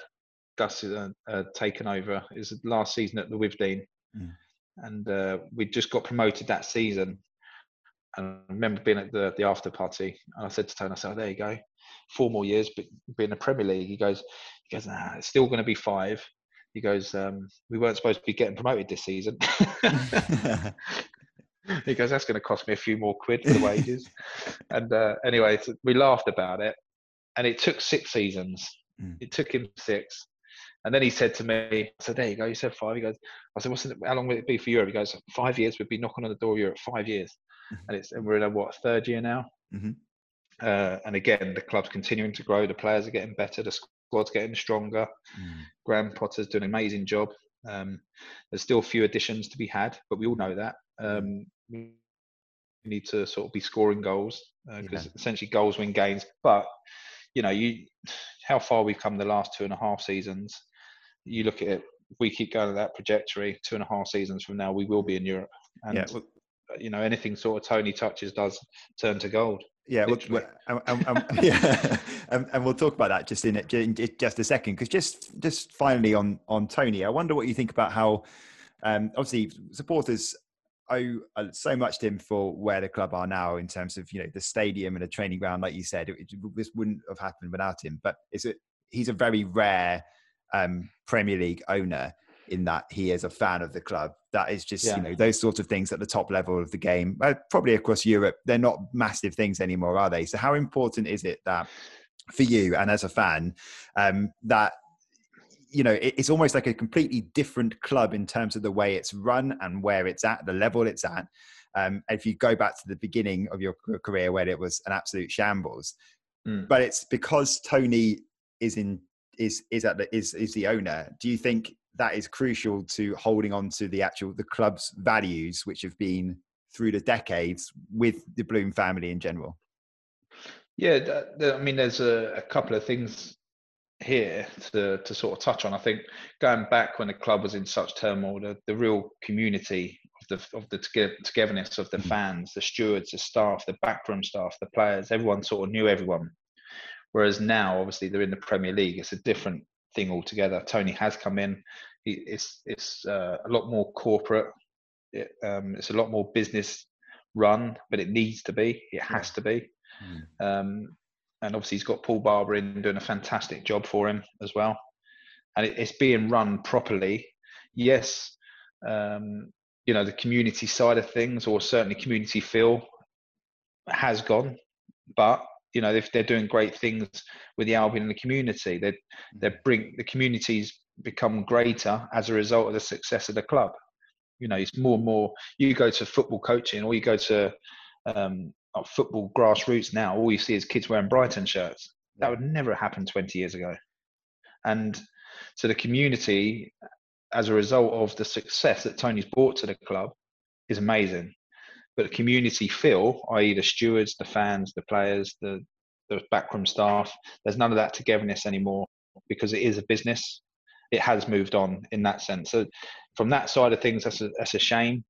S3: Gus had uh, uh, taken over. It was last season at the Withdean,
S1: Mm.
S3: and uh, we just got promoted that season. And I remember being at the, the after party, and I said to Tony, I said, oh, "There you go, four more years, but be in the Premier League." He goes, "He goes, nah, it's still going to be five. He goes, um, "We weren't supposed to be getting promoted this season." he goes, "That's going to cost me a few more quid for the wages." and uh, anyway, so we laughed about it, and it took six seasons.
S1: Mm.
S3: It took him six. And then he said to me, I said, there you go. You said five. He goes, I said, what's how long will it be for Europe? He goes, five years. We'd be knocking on the door of Europe five years.
S1: Mhm.
S3: And it's, and we're in a what, third year now?
S1: Mhm.
S3: Uh, and again, the club's continuing to grow. The players are getting better. The squad's getting stronger.
S1: Mm.
S3: Graham Potter's doing an amazing job. Um, there's still a few additions to be had, but we all know that. Um, we need to sort of be scoring goals because
S1: Yeah.
S3: essentially goals win games. But you know, you how far we've come the last two and a half seasons. You look at it. We keep going at that trajectory, two and a half seasons from now, we will be in Europe. And
S1: yeah.
S3: You know, anything sort of Tony touches does turn to gold.
S1: Yeah, well,
S3: Literally.
S1: well, um, um, yeah, and, and we'll talk about that just in, in just a second. Because just just finally on on Tony, I wonder what you think about how um, obviously supporters owe uh, so much to him for where the club are now in terms of you know the stadium and the training ground. Like you said, it, it- this wouldn't have happened without him. But is it? He's a very rare um, Premier League owner in that he is a fan of the club. That is just
S3: Yeah.
S1: you know those sorts of things at the top level of the game. Uh, probably across Europe, they're not massive things anymore, are they? So how important is it that for you and as a fan um, that you know it, it's almost like a completely different club in terms of the way it's run and where it's at, the level it's at. Um, if you go back to the beginning of your career where it was an absolute shambles,
S3: Mm.
S1: but it's because Tony is in is is at the is is the owner. Do you think that is crucial to holding on to the actual the club's values, which have been through the decades with the Bloom family in general?
S3: Yeah, I mean, there's a, a couple of things here to to sort of touch on. I think going back when the club was in such turmoil, the, the real community of the of the togetherness of the
S1: Mm.
S3: fans, the stewards, the staff, the backroom staff, the players, everyone sort of knew everyone. Whereas now, obviously, they're in the Premier League. It's a different thing altogether. Tony has come in. He, it's it's uh, a lot more corporate. It, um, it's a lot more business run, but it needs to be. It has to be. Um, and obviously, he's got Paul Barber in doing a fantastic job for him as well. And it, it's being run properly. Yes, um, you know, the community side of things, or certainly community feel, has gone. But, you know, if they're doing great things with the Albion and the community, they they bring the communities become greater as a result of the success of the club. You know, it's more and more. You go to football coaching, or you go to um, uh, football grassroots now. All you see is kids wearing Brighton shirts. That would never happen 20 years ago. And so the community as a result of the success that Tony's brought to the club is amazing. But the community feel, i.e., the stewards, the fans, the players, the the backroom staff, there's none of that togetherness anymore because it is a business. It has moved on in that sense. So from that side of things, that's a, that's a shame.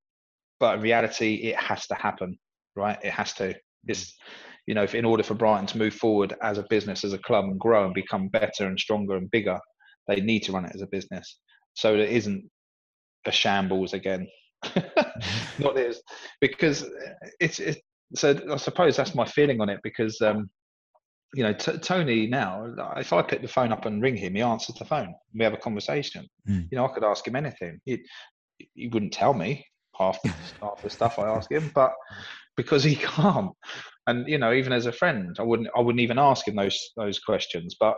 S3: But in reality, it has to happen, right? It has to. It's you know, if in order for Brighton to move forward as a business, as a club, and grow and become better and stronger and bigger, they need to run it as a business. So it isn't a shambles again. Not this, because it's, it's so. I suppose that's my feeling on it because um, you know, t- Tony now, if I pick the phone up and ring him, he answers the phone. We have a conversation. Mm. You know, I could ask him anything. He, he wouldn't tell me half, half the stuff I ask him, but because he can't. And you know, even as a friend, I wouldn't, I wouldn't even ask him those those questions. But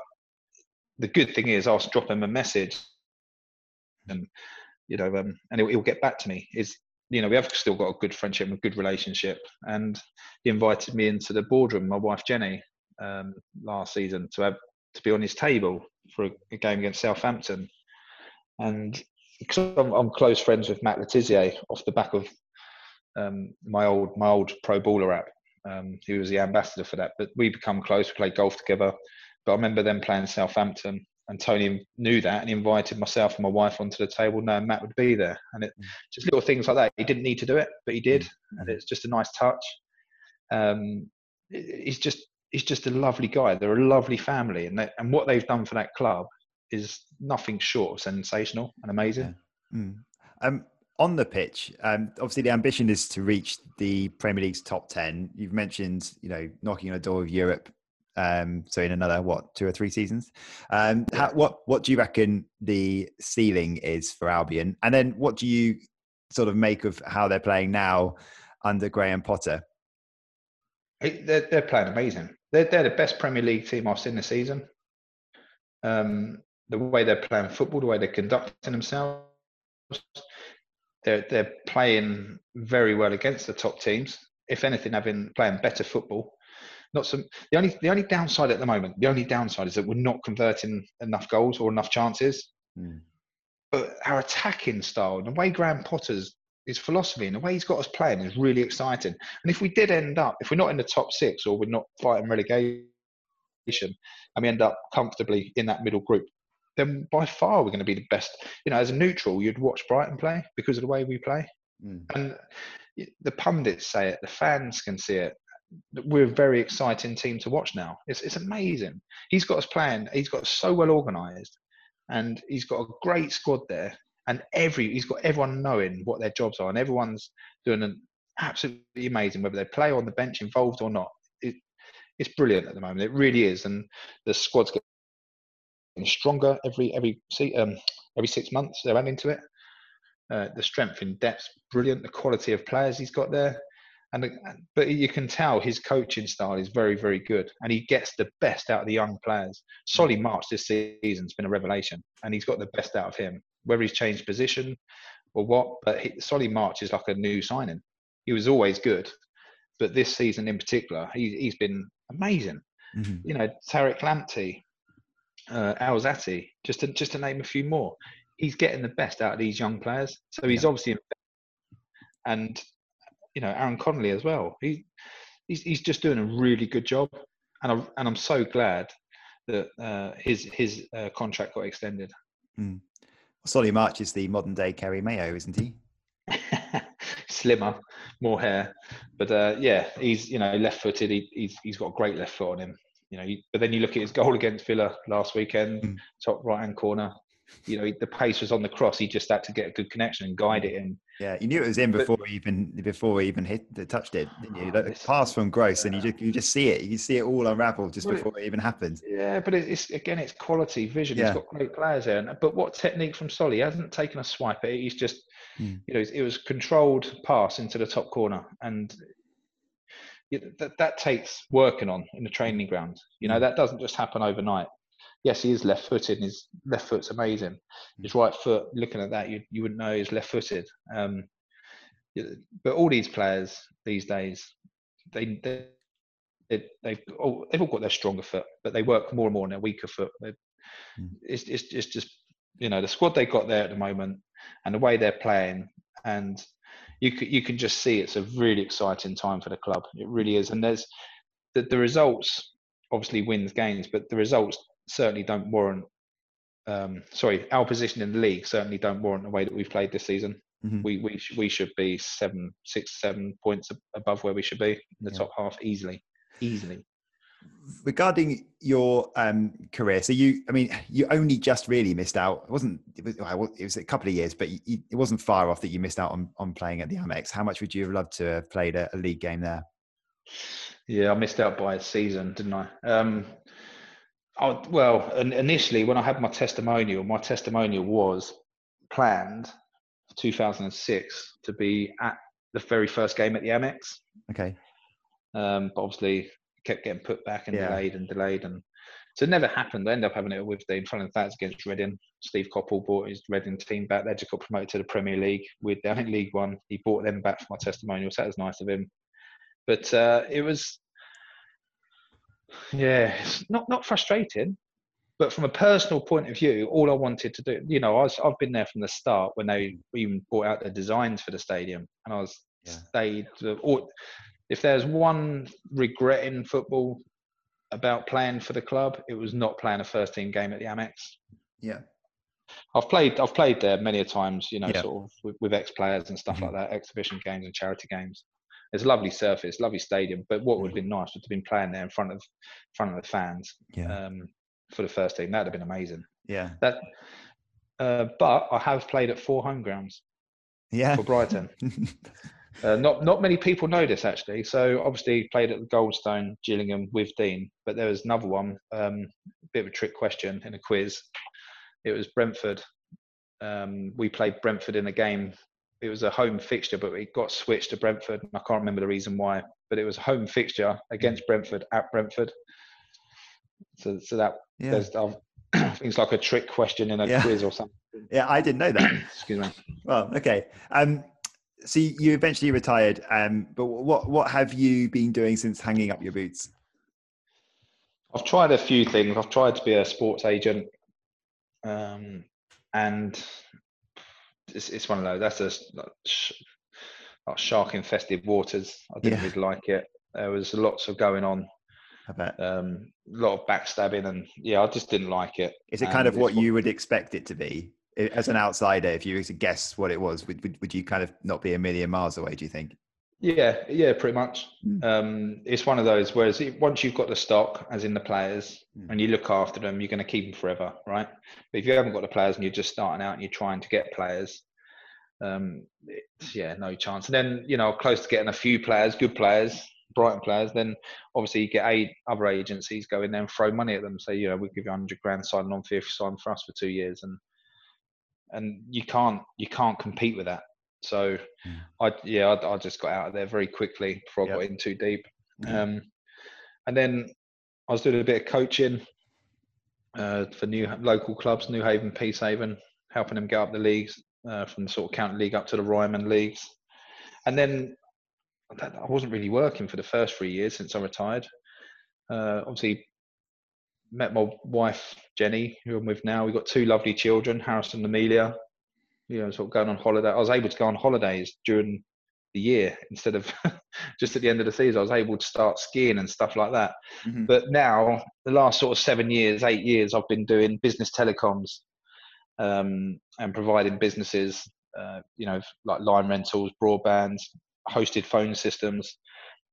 S3: the good thing is, I'll drop him a message, and you know, um, and he'll, he'll get back to me. Is you know, we have still got a good friendship and a good relationship. And he invited me into the boardroom, my wife Jenny, um, last season to have to be on his table for a, a game against Southampton, and because I'm, I'm, close friends with Matt Le Tissier off the back of um, my old my old pro baller app. Um, he was the ambassador for that, but we become close. We played golf together. But I remember them playing Southampton, and Tony knew that, and he invited myself and my wife onto the table, knowing Matt would be there. And it just little things like that. He didn't need to do it, but he did, mm. and it's just a nice touch. Um, he's just he's just a lovely guy. They're a lovely family, and they, and what they've done for that club is nothing short of sensational and amazing.
S1: Yeah. Mm. Um, on the pitch, um, obviously the ambition is to reach the Premier League's top ten. You've mentioned, you know, knocking on the door of Europe. Um, so in another what two or three seasons, um, how, what what do you reckon the ceiling is for Albion? And then what do you sort of make of how they're playing now under Graham Potter?
S3: They're, they're playing amazing. They're, they're the best Premier League team I've seen this season. Um, the way they're playing football, the way they're conducting themselves, they're they're playing very well against the top teams. If anything, having playing better football. Not some. The only the only downside at the moment, the only downside is that we're not converting enough goals or enough chances. Mm. But our attacking style, and the way Graham Potter's his philosophy and the way he's got us playing is really exciting. And if we did end up, if we're not in the top six or we're not fighting relegation, and we end up comfortably in that middle group, then by far we're going to be the best. You know, as a neutral, you'd watch Brighton play because of the way we play. Mm. And the pundits say it, the fans can see it. We're a very exciting team to watch now. It's, it's amazing. He's got us playing, he's got so well organised, and he's got a great squad there. And every he's got everyone knowing what their jobs are, and everyone's doing an absolutely amazing, whether they play on the bench involved or not. It, it's brilliant at the moment. It really is, and the squad's getting stronger every every um, every six months. They're adding to it. Uh, the strength in depth, brilliant. The quality of players he's got there, and but you can tell his coaching style is very very good, and he gets the best out of the young players. Solly March this season's been a revelation, and he's got the best out of him. Whether he's changed position or what, but he, Solly March is like a new signing. He was always good, but this season in particular, he, he's been amazing. Mm-hmm. You know, Tariq Lamptey, uh, Alzate, just to just to name a few more. He's getting the best out of these young players. So he's yeah. obviously, and you know Aaron Connolly as well. He he's he's just doing a really good job, and I'm and I'm so glad that uh, his his uh, contract got extended.
S1: Mm. Solly March is the modern day Kerry Mayo, isn't he?
S3: Slimmer, more hair, but uh, yeah, he's you know left footed. He, he's he's got a great left foot on him you know, but then you look at his goal against Villa last weekend, mm. top right hand corner. You know, the pace was on the cross. He just had to get a good connection and guide it in.
S1: Yeah, you knew it was in before but, he even before he even hit touched it, didn't you? The pass from Gross, and you just you just see it. You see it all unravel just well, before it, it, even happens.
S3: Yeah, but it's again, it's quality vision. Yeah. He's got great players there. But what technique from Solly? He hasn't taken a swipe at it. He's just, mm. you know, it was controlled pass into the top corner, and that, that takes working on in the training ground. You know, mm. that doesn't just happen overnight. Yes, he is left footed and his left foot's amazing. His right foot, looking at that, you, you wouldn't know he's left footed. Um, but all these players these days, they, they, they they've all, they've all got their stronger foot, but they work more and more on their weaker foot. Mm. It's, it's, it's just you know the squad they've got there at the moment and the way they're playing and you can, you can just see it's a really exciting time for the club it really is and there's the, the results obviously wins games but the results certainly don't warrant um, sorry our position in the league certainly don't warrant the way that we've played this season mm-hmm. we we, sh- we should be seven six seven points above where we should be in the yeah. top half easily easily
S1: regarding your um, career, so you, I mean, you only just really missed out. It wasn't. It was, it was a couple of years, but you, it wasn't far off that you missed out on on playing at the Amex. How much would you have loved to have played a, a league game there?
S3: Yeah, I missed out by a season, didn't I? Um, I well, initially when I had my testimonial, my testimonial was planned for 2006 to be at the very first game at the Amex.
S1: Okay.
S3: Um, but obviously kept getting put back and yeah. delayed and delayed and so it never happened. I ended up having it with the front of that's against Reading. Steve Coppell brought his Reading team back. They just got promoted to the Premier League with I think League One. He brought them back for my testimonial. So that was nice of him. But uh, it was yeah, it's not not frustrating, but from a personal point of view, all I wanted to do, you know, I was, I've been there from the start when they even brought out the designs for the stadium, and I was yeah. stayed. All, if there's one regret in football about playing for the club, it was not playing a first team game at the Amex.
S1: Yeah.
S3: I've played I've played there many a times, you know, yeah. sort of with, with ex players and stuff mm-hmm. like that, exhibition games and charity games. It's a lovely surface, lovely stadium. But what would have been nice would have been playing there in front of front of the fans yeah. um, for the first team. That'd have been amazing.
S1: Yeah.
S3: That. Uh, but I have played at four home grounds.
S1: Yeah.
S3: For Brighton. Uh, not not many people know this actually. So obviously played at the Goldstone, Gillingham Withdean, but there was another one, um, a bit of a trick question in a quiz. It was Brentford. Um, we played Brentford in a game. It was a home fixture, but it got switched to Brentford. And I can't remember the reason why, but it was a home fixture against Brentford at Brentford. So, so that yeah. there's um, things like a trick question in a yeah. quiz or something.
S1: Yeah, I didn't know that.
S3: Excuse me.
S1: Well, okay. Um, so you eventually retired, um, but what what have you been doing since hanging up your boots?
S3: I've tried a few things. I've tried to be a sports agent, um, and it's, it's one of those. That's a like, shark infested waters. I didn't yeah. really like it. There was lots of going on.
S1: I bet.
S3: Um, a lot of backstabbing, and yeah, I just didn't like it.
S1: Is it kind and of what you would expect it to be? as an outsider, if you were to guess what it was, would, would, would you kind of not be a million miles away? Do you think?
S3: Yeah, yeah, pretty much. Mm. Um, it's one of those. Whereas it, once you've got the stock, as in the players, mm. and you look after them, you're going to keep them forever, right? But if you haven't got the players and you're just starting out and you're trying to get players, um, yeah, no chance. And then you know, close to getting a few players, good players, Brighton players, then obviously you get eight other agencies go in there and throw money at them. Say, you know, we'll give you 100 grand signing on you sign for us for two years, and and you can't you can't compete with that. So, mm. I yeah, I, I, just got out of there very quickly before I yep. got in too deep. Mm. Um, and then I was doing a bit of coaching uh, for new local clubs, Newhaven, Peacehaven, helping them get up the leagues uh, from the sort of county league up to the Ryman leagues. And then I wasn't really working for the first three years since I retired. Uh, obviously, met my wife Jenny, who I'm with now. We've got two lovely children, Harrison and Amelia. You know, sort of going on holiday. I was able to go on holidays during the year instead of just at the end of the season. I was able to start skiing and stuff like that. Mm-hmm. But now, the last sort of seven years, eight years, I've been doing business telecoms um, and providing businesses, uh, you know, like line rentals, broadband, hosted phone systems.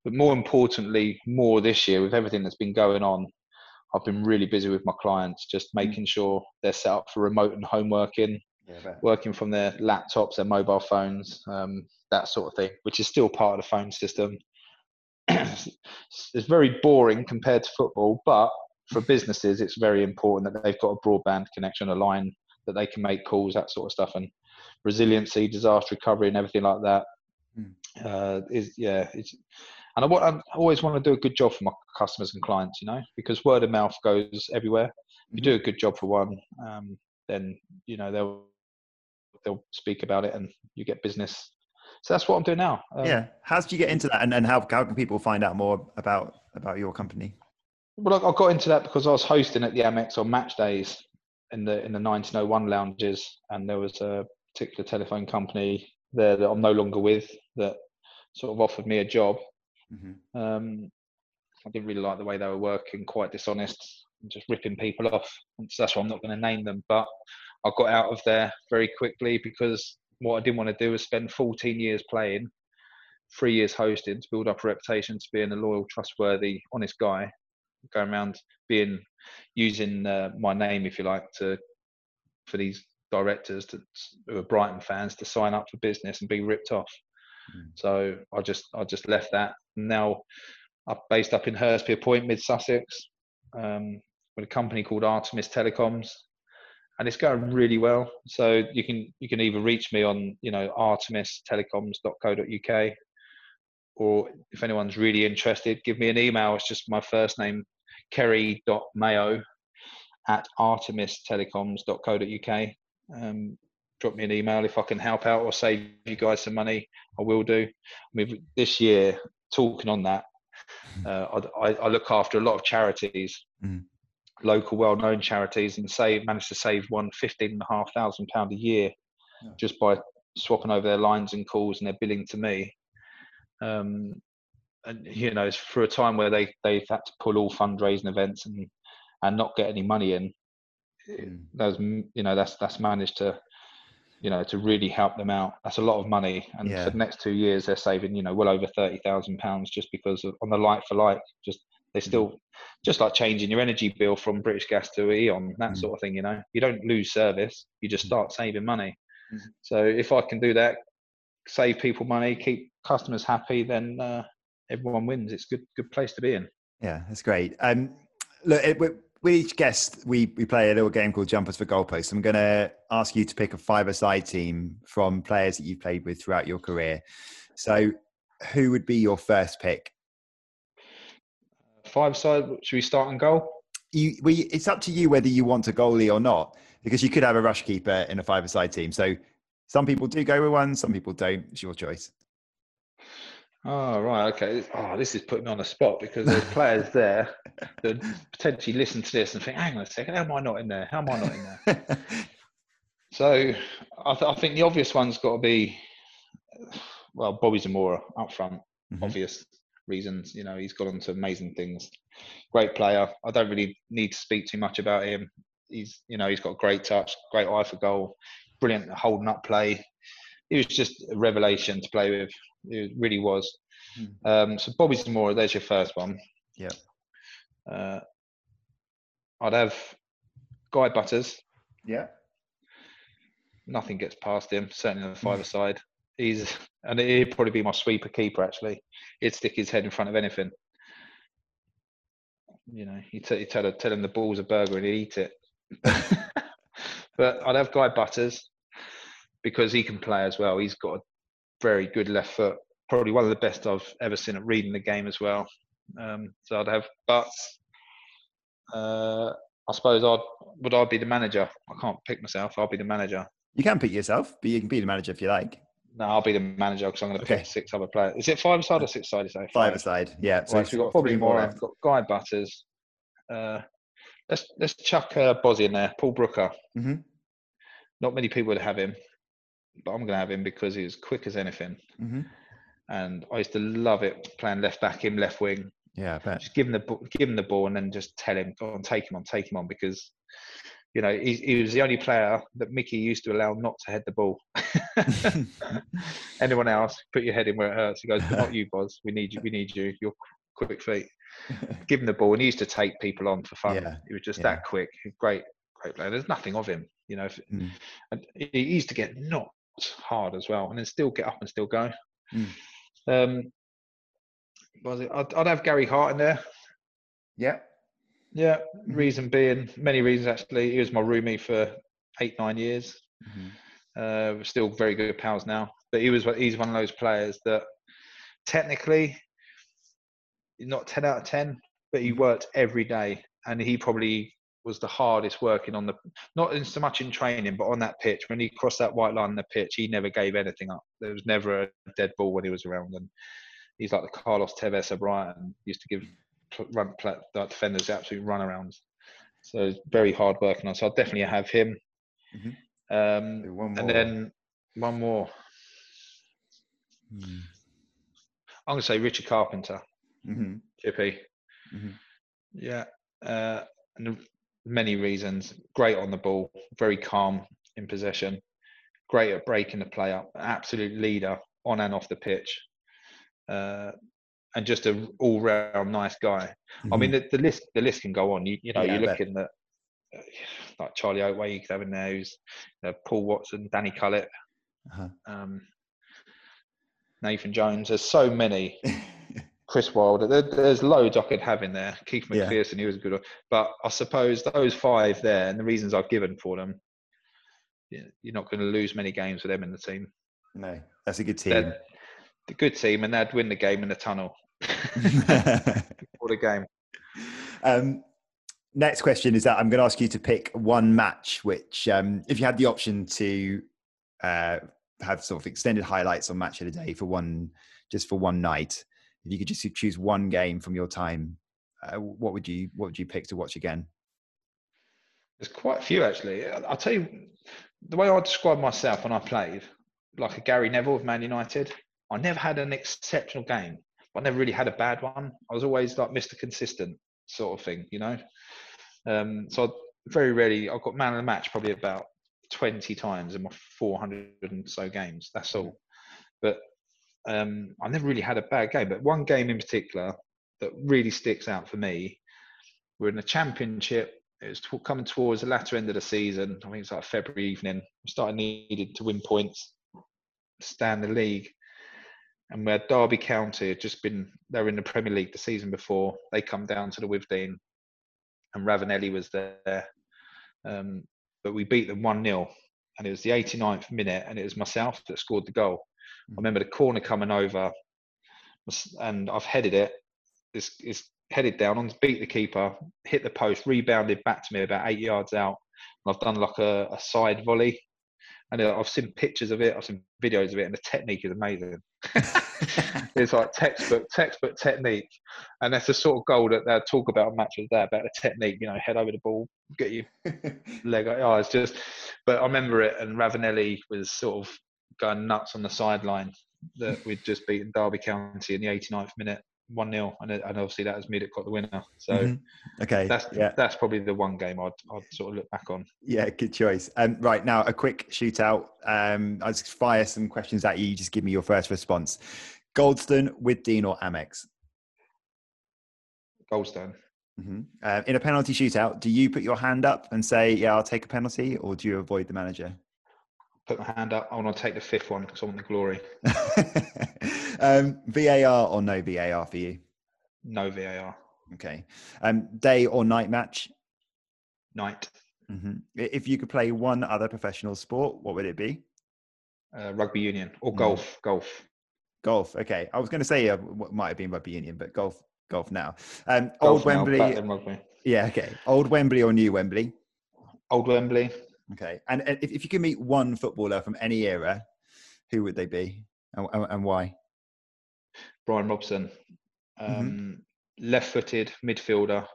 S3: But more importantly, more this year with everything that's been going on, I've been really busy with my clients, just mm. making sure they're set up for remote and home working, yeah, working from their laptops, their mobile phones, um, that sort of thing, which is still part of the phone system. it's very boring compared to football, but for businesses, it's very important that they've got a broadband connection, a line that they can make calls, that sort of stuff, and resiliency, disaster recovery, and everything like that. Mm. Uh, is yeah, it's and I, want, I always want to do a good job for my customers and clients, you know, because word of mouth goes everywhere. If you do mm-hmm. a good job for one, um, then you know they'll they'll speak about it, and you get business. So that's what I'm doing now.
S1: Um, yeah. How did you get into that, and, and how how can people find out more about about your company?
S3: Well, I got into that because I was hosting at the Amex on match days, in the in the 1901 lounges, and there was a particular telephone company there that I'm no longer with that sort of offered me a job. Mm-hmm. Um, I didn't really like the way they were working, quite dishonest, just ripping people off. So that's why I'm not going to name them. But I got out of there very quickly because what I didn't want to do was spend 14 years playing, three years hosting to build up a reputation to being a loyal, trustworthy, honest guy, going around being using uh, my name, if you like, to for these directors to, who are Brighton fans to sign up for business and be ripped off. Mm. So I just I just left that. Now I'm based up in Hurstpierpoint, Mid Sussex, um, with a company called Artemis Telecoms, and it's going really well. So you can you can either reach me on you know artemistelecom.co.uk, or if anyone's really interested, give me an email. It's just my first name, kerry.mayo at artemistelecoms.co.uk. Um, drop me an email if I can help out or save you guys some money. I will do. I mean, this year, talking on that, uh, I, I, look after a lot of charities, mm. Local, well-known charities, and save managed to save one fifteen and a half thousand pound a year yeah. just by swapping over their lines and calls and their billing to me. Um, and you know, it's for a time where they they've had to pull all fundraising events and and not get any money in. Mm. That's you know that's that's managed to you know to really help them out. That's a lot of money, and yeah. for the next two years they're saving you know well over thirty thousand pounds just because of, on the like for like. Just they mm. still just like changing your energy bill from British Gas to E.ON that mm. sort of thing. You know, you don't lose service, you just mm. start saving money. Mm. So if I can do that, save people money, keep customers happy, then uh, everyone wins. It's a good good place to be in.
S1: Yeah, that's great. Um, look, it, with each guest, we, we play a little game called Jumpers for Goalposts. I'm going to ask you to pick a five-a-side team from players that you've played with throughout your career. So, who would be your first pick?
S3: Five-side. Should we start on goal?
S1: You, we, it's up to you whether you want a goalie or not, because you could have a rush keeper in a five-a-side team. So, some people do go with one, some people don't. It's your choice.
S3: Oh right, okay. Oh, this is putting me on the spot because there's players there that potentially listen to this and think, "Hang on a second, how am I not in there? How am I not in there?" so, I, th- I, think the obvious one's got to be, well, Bobby Zamora up front. Mm-hmm. Obvious reasons, you know, he's got on to amazing things. Great player. I don't really need to speak too much about him. He's, you know, he's got great touch, great eye for goal, brilliant holding up play. He was just a revelation to play with it really was. Mm. Um, so Bobby Zamora, there's your first one.
S1: Yeah.
S3: Uh, I'd have Guy Butters.
S1: Yeah.
S3: Nothing gets past him, certainly on the five side. He's and he'd probably be my sweeper keeper actually. He'd stick his head in front of anything. You know, he'd, t- tell, tell him the ball's a burger and he'd eat it. but I'd have Guy Butters because he can play as well. He's got a very good left foot. Probably one of the best I've ever seen at reading the game as well. Um, so I'd have, Butts. uh, I suppose I'd would I be the manager? I can't pick myself. I'll be the manager.
S1: You can pick yourself, but you can be the manager if you like.
S3: No, I'll be the manager because I'm going to okay. pick six other players. Is it five side or six side?
S1: Five, five side, yeah.
S3: So, right, we've got probably more. I've got Guy Butters. Uh, let's let's chuck uh, Bozzy in there. Paul Brooker. Mm-hmm. Not many people would have him but I'm going to have him because he's quick as anything. Mm-hmm. And I used to love it playing left back, him left wing.
S1: Yeah, I bet.
S3: Just give him the give him the ball and then just tell him, go on, take him on, take him on, because you know he, he was the only player that Mickey used to allow not to head the ball. Anyone else, put your head in where it hurts. He goes, not you, Boz. We need you. We need you. You're quick feet. give him the ball, and he used to take people on for fun. Yeah. He was just yeah. that quick. Great, great player. There's nothing of him, you know. Mm. And he used to get knocked hard as well, and then still get up and still go. Mm. Um, was it? I'd, I'd, have Gary Hart in there.
S1: Yeah,
S3: yeah. Mm-hmm. Reason being, many reasons actually. He was my roomie for eight, nine years. Mm-hmm. Uh, we're still very good pals now, but he was he's one of those players that technically not 10 out of 10 but he mm-hmm. worked every day and he probably was the hardest working on the not in so much in training but on that pitch when he crossed that white line on the pitch he never gave anything up there was never a dead ball when he was around and he's like the Carlos Tevez of Brighton used to give run defenders absolute runarounds So very hard working on. So I'll definitely have him.
S1: Mhm.
S3: Um, and then one more.
S1: Hmm.
S3: I'm gonna say Richard Carpenter,
S1: Mhm.
S3: Chippy.
S1: Mhm.
S3: Yeah, uh, and many reasons. Great on the ball, very calm in possession, great at breaking the play up, absolute leader on and off the pitch, uh, and just a all-round nice guy. I mean, the, the list the list can go on. You you know,
S1: Mm-hmm. Yeah,
S3: you're looking at like Charlie Oatway, you could have in there, who's uh, Paul Watson, Danny Cullip,
S1: Uh-huh.
S3: um, Nathan Jones. There's so many. Chris Wilder. There, there's loads I could have in there. Keith
S1: Yeah.
S3: McPherson, he was a good one. But I suppose those five there, and the reasons I've given for them, you're not going to lose many games with them in the team.
S1: no, that's a good team.
S3: They're the good team, and they'd win the game in the tunnel for the game.
S1: um, next question is that I'm going to ask you to pick one match, which, um, if you had the option to uh, have sort of extended highlights on match of the day for one, just for one night, if you could just choose one game from your time, uh, what would you what would you pick to watch again?
S3: There's quite a few actually. I'll tell you the way I describe myself when I played, like a Gary Neville of Man United. I never had an exceptional game, I never really had a bad one. I was always like Mr. Consistent sort of thing, you know. Um, so I, very rarely I've got man of the match probably about 20 times in my 400 and so games. That's all. But um, I never really had a bad game. But one game in particular that really sticks out for me, we're in the championship it was t- coming towards the latter end of the season. I think it's like February evening. We started needed to win points, stand the league, and where Derby County had just been they were in the Premier League the season before. They come down to the Withdean, and Ravanelli was there, um, but we beat them one 0 and it was the 89th minute, and it was myself that scored the goal. I remember the corner coming over, and I've headed it. It's, it's headed down on beat the keeper, hit the post, rebounded back to me about eight yards out. And I've done like a, a side volley. And uh, I've seen pictures of it, I've seen videos of it, and the technique is amazing. it's like textbook, textbook technique. And that's the sort of goal that they talk about matches there, about the technique, you know, head over the ball, get your leg. Oh, it's just, but I remember it, and Ravanelli was sort of going nuts on the sideline that we'd just beaten Derby County in the 89th minute, 1 0. And, and obviously that has made it got the winner. So
S1: Mhm. Okay,
S3: that's
S1: yeah,
S3: that's probably the one game I'd, I'd sort of look back on.
S1: yeah, good choice. Um, right now, a quick shootout. Um, I'll just fire some questions at you. You Just give me your first response. Goldstone, Withdean or Amex?
S3: Goldstone.
S1: hmm Uh, in a penalty shootout, do you put your hand up and say, "Yeah, I'll take a penalty," or do you avoid the manager?
S3: Put my hand up. I want to take the fifth one because I want the glory.
S1: um, VAR or no VAR for you?
S3: No VAR.
S1: Okay. Um, day or night match?
S3: Night.
S1: hmm If you could play one other professional sport, what would it be?
S3: Uh, rugby union or
S1: Mm.
S3: golf. Golf.
S1: Golf. Okay. I was going to say uh, what might have been rugby union, but golf. Golf now. Um,
S3: Golf
S1: old
S3: now,
S1: Wembley. Yeah. Okay. Old Wembley or new Wembley?
S3: Old Wembley.
S1: Okay. And and if, if you could meet one footballer from any era, who would they be, and, and, and why?
S3: Brian Robson,
S1: Mm-hmm.
S3: um, left-footed midfielder.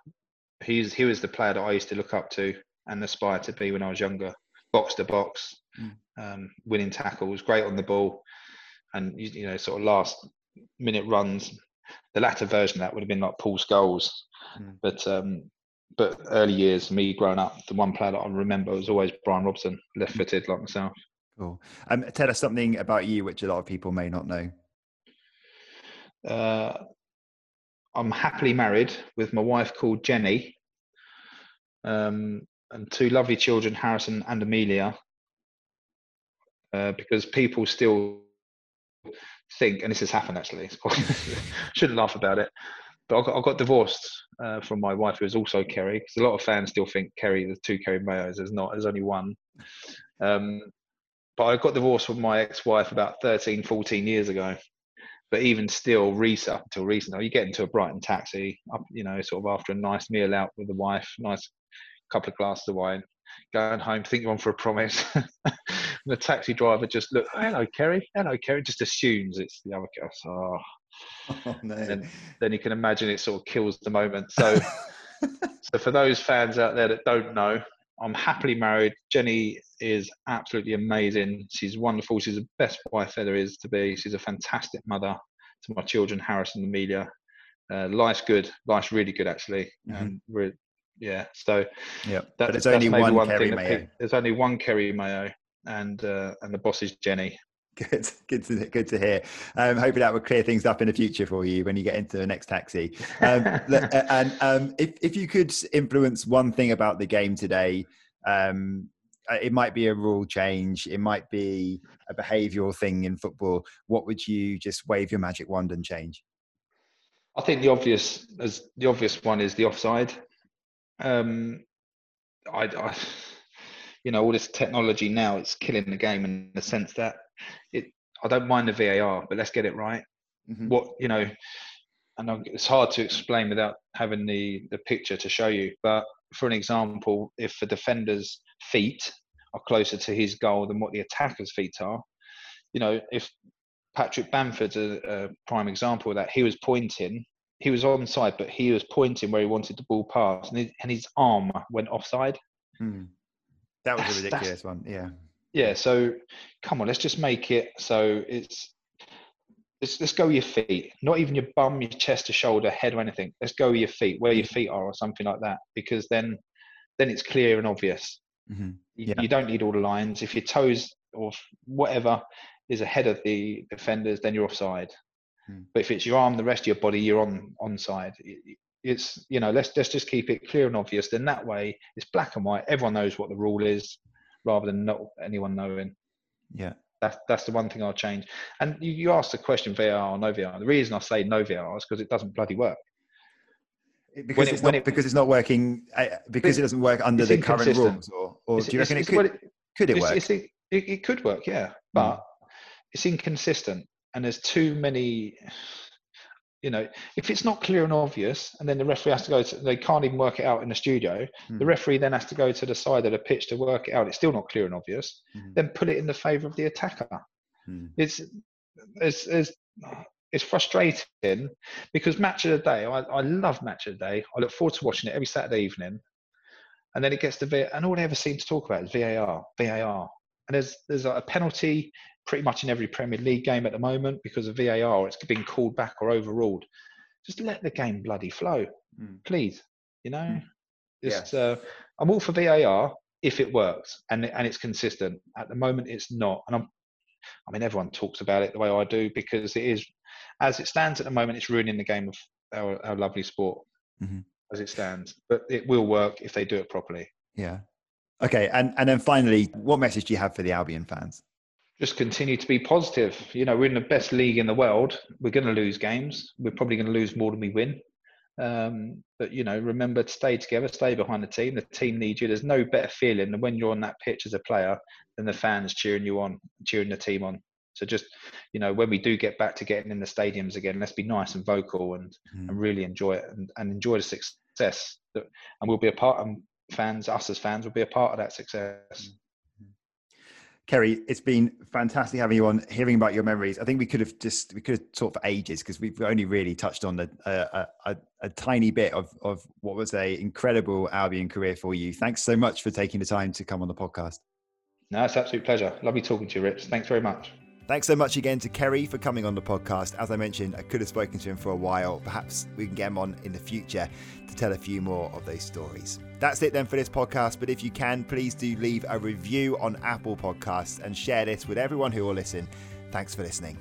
S3: He's he was the player that I used to look up to and aspire to be when I was younger. Box to box,
S1: Mm.
S3: um, winning tackles, great on the ball, and you, you know sort of last minute runs. The latter version of that would have been like Paul Scholes,
S1: Mm.
S3: but um, but early years, me growing up, the one player that I remember was always Brian Robson, left-footed like myself.
S1: Cool. Um, tell us something about you, which a lot of people may not know.
S3: Uh, I'm happily married with my wife called Jenny, um, and two lovely children, Harrison and Amelia. Uh, because people still think, and this has happened actually, shouldn't laugh about it, but I got, I got divorced uh, from my wife, who is also Kerry, because a lot of fans still think Kerry, there's two Kerry Mayos, there's not, there's only one. Um, but I got divorced from my ex-wife about 13, 14 years ago but even still, recent up until recently, you get into a Brighton taxi, up, you know, sort of after a nice meal out with the wife, nice couple of glasses of wine, going home, think you're on for a promise. and the taxi driver just look, hello, Kerry, hello, Kerry, just assumes it's the other. So, oh.
S1: Oh, no.
S3: then, then you can imagine it sort of kills the moment. So, so for those fans out there that don't know, I'm happily married. Jenny is absolutely amazing. She's wonderful. She's the best wife there is to be. She's a fantastic mother to my children, Harris and Amelia. Uh, life's good. Life's really good, actually. Mm-hmm. And we're, yeah. So
S1: yeah, that, there's only one, one Kerry Mayo.
S3: there's only one Kerry Mayo, and uh, and the boss is Jenny.
S1: Good, good to good to hear. Um, hoping that will clear things up in the future for you when you get into the next taxi. Um, and um, if if you could influence one thing about the game today, um, uh, it might be a rule change, it might be a behavioural thing in football. What would you just wave your magic wand and change?
S3: I think the obvious, as the obvious one, is the offside. Um, I, I, you know, all this technology now, it's killing the game in the sense that it. I don't mind the VAR, but let's get it right. Mm-hmm. What you know, and it's hard to explain without having the the picture to show you. But for an example, if the defender's feet are closer to his goal than what the attacker's feet are, you know, if Patrick Bamford's a, a prime example of that, he was pointing, he was onside, but he was pointing where he wanted the ball passed, and his, and his arm went offside.
S1: Hmm. That was that's, a ridiculous one. Yeah.
S3: Yeah. So come on, let's just make it so it's let's, let's go with your feet, not even your bum, your chest, or shoulder, head, or anything. Let's go with your feet, where your feet are, or something like that, because then then it's clear and obvious. Mm-hmm. Yeah. You, you, don't need all the lines. If your toes or whatever is ahead of the defenders, then you're offside. Mm. But if it's your arm, the rest of your body, you're on onside. It's you know let's let's just keep it clear and obvious. Then that way it's black and white. Everyone knows what the rule is, rather than not anyone knowing.
S1: Yeah.
S3: That's that's the one thing I'll change. And you, you asked the question VR or no VR. The reason I say no VR is because it doesn't bloody work.
S1: Because it, it's not, it, because it's not working uh, because it doesn't work under the current rules, or, or do you reckon it could? could it work?
S3: it, it, could work, yeah, but mm. it's inconsistent, and there's too many you know, if it's not clear and obvious, and then the referee has to go to, they can't even work it out in the studio. Mm. The referee then has to go to the side of the pitch to work it out. It's still not clear and obvious. Mm. Then put it in the favour of the attacker. Mm. It's, it's, it's, it's frustrating because match of the day, I, I love match of the day. I look forward to watching it every Saturday evening. And then it gets to VAR, and all they ever seem to talk about is VAR, VAR. And there's there's a penalty pretty much in every Premier League game at the moment because of VAR. It's been called back or overruled. Just let the game bloody flow, mm. please. You know, mm. just yeah. uh, I'm all for VAR if it works and and it's consistent. At the moment, it's not, and I'm. I mean, everyone talks about it the way I do because it is, as it stands at the moment, it's ruining the game of our, our lovely sport mm-hmm. as it stands. But it will work if they do it properly.
S1: Yeah. Okay, and and then finally, what message do you have for the Albion fans?
S3: just continue to be positive. You know, we're in the best league in the world. We're going to lose games. We're probably going to lose more than we win. Um, but you know, remember to stay together, stay behind the team. The team needs you. There's no better feeling than when you're on that pitch as a player than the fans cheering you on, cheering the team on. So just you know, when we do get back to getting in the stadiums again, let's be nice and vocal and, mm. and really enjoy it and, and enjoy the success. That, and we'll be a part. And fans, us as fans, will be a part of that success.
S1: Kerry, it's been fantastic having you on, hearing about your memories. I think we could have just we could have talked for ages because we've only really touched on the, uh, a, a, tiny bit of of what was a incredible Albion career for you. Thanks so much for taking the time to come on the podcast.
S3: No, it's absolute pleasure. Lovely talking to you, Rich. Thanks very much.
S1: Thanks so much again to Kerry for coming on the podcast. As I mentioned, I could have spoken to him for a while. Perhaps we can get him on in the future to tell a few more of those stories. That's it then for this podcast. But if you can, please do leave a review on Apple Podcasts and share this with everyone who will listen. Thanks for listening.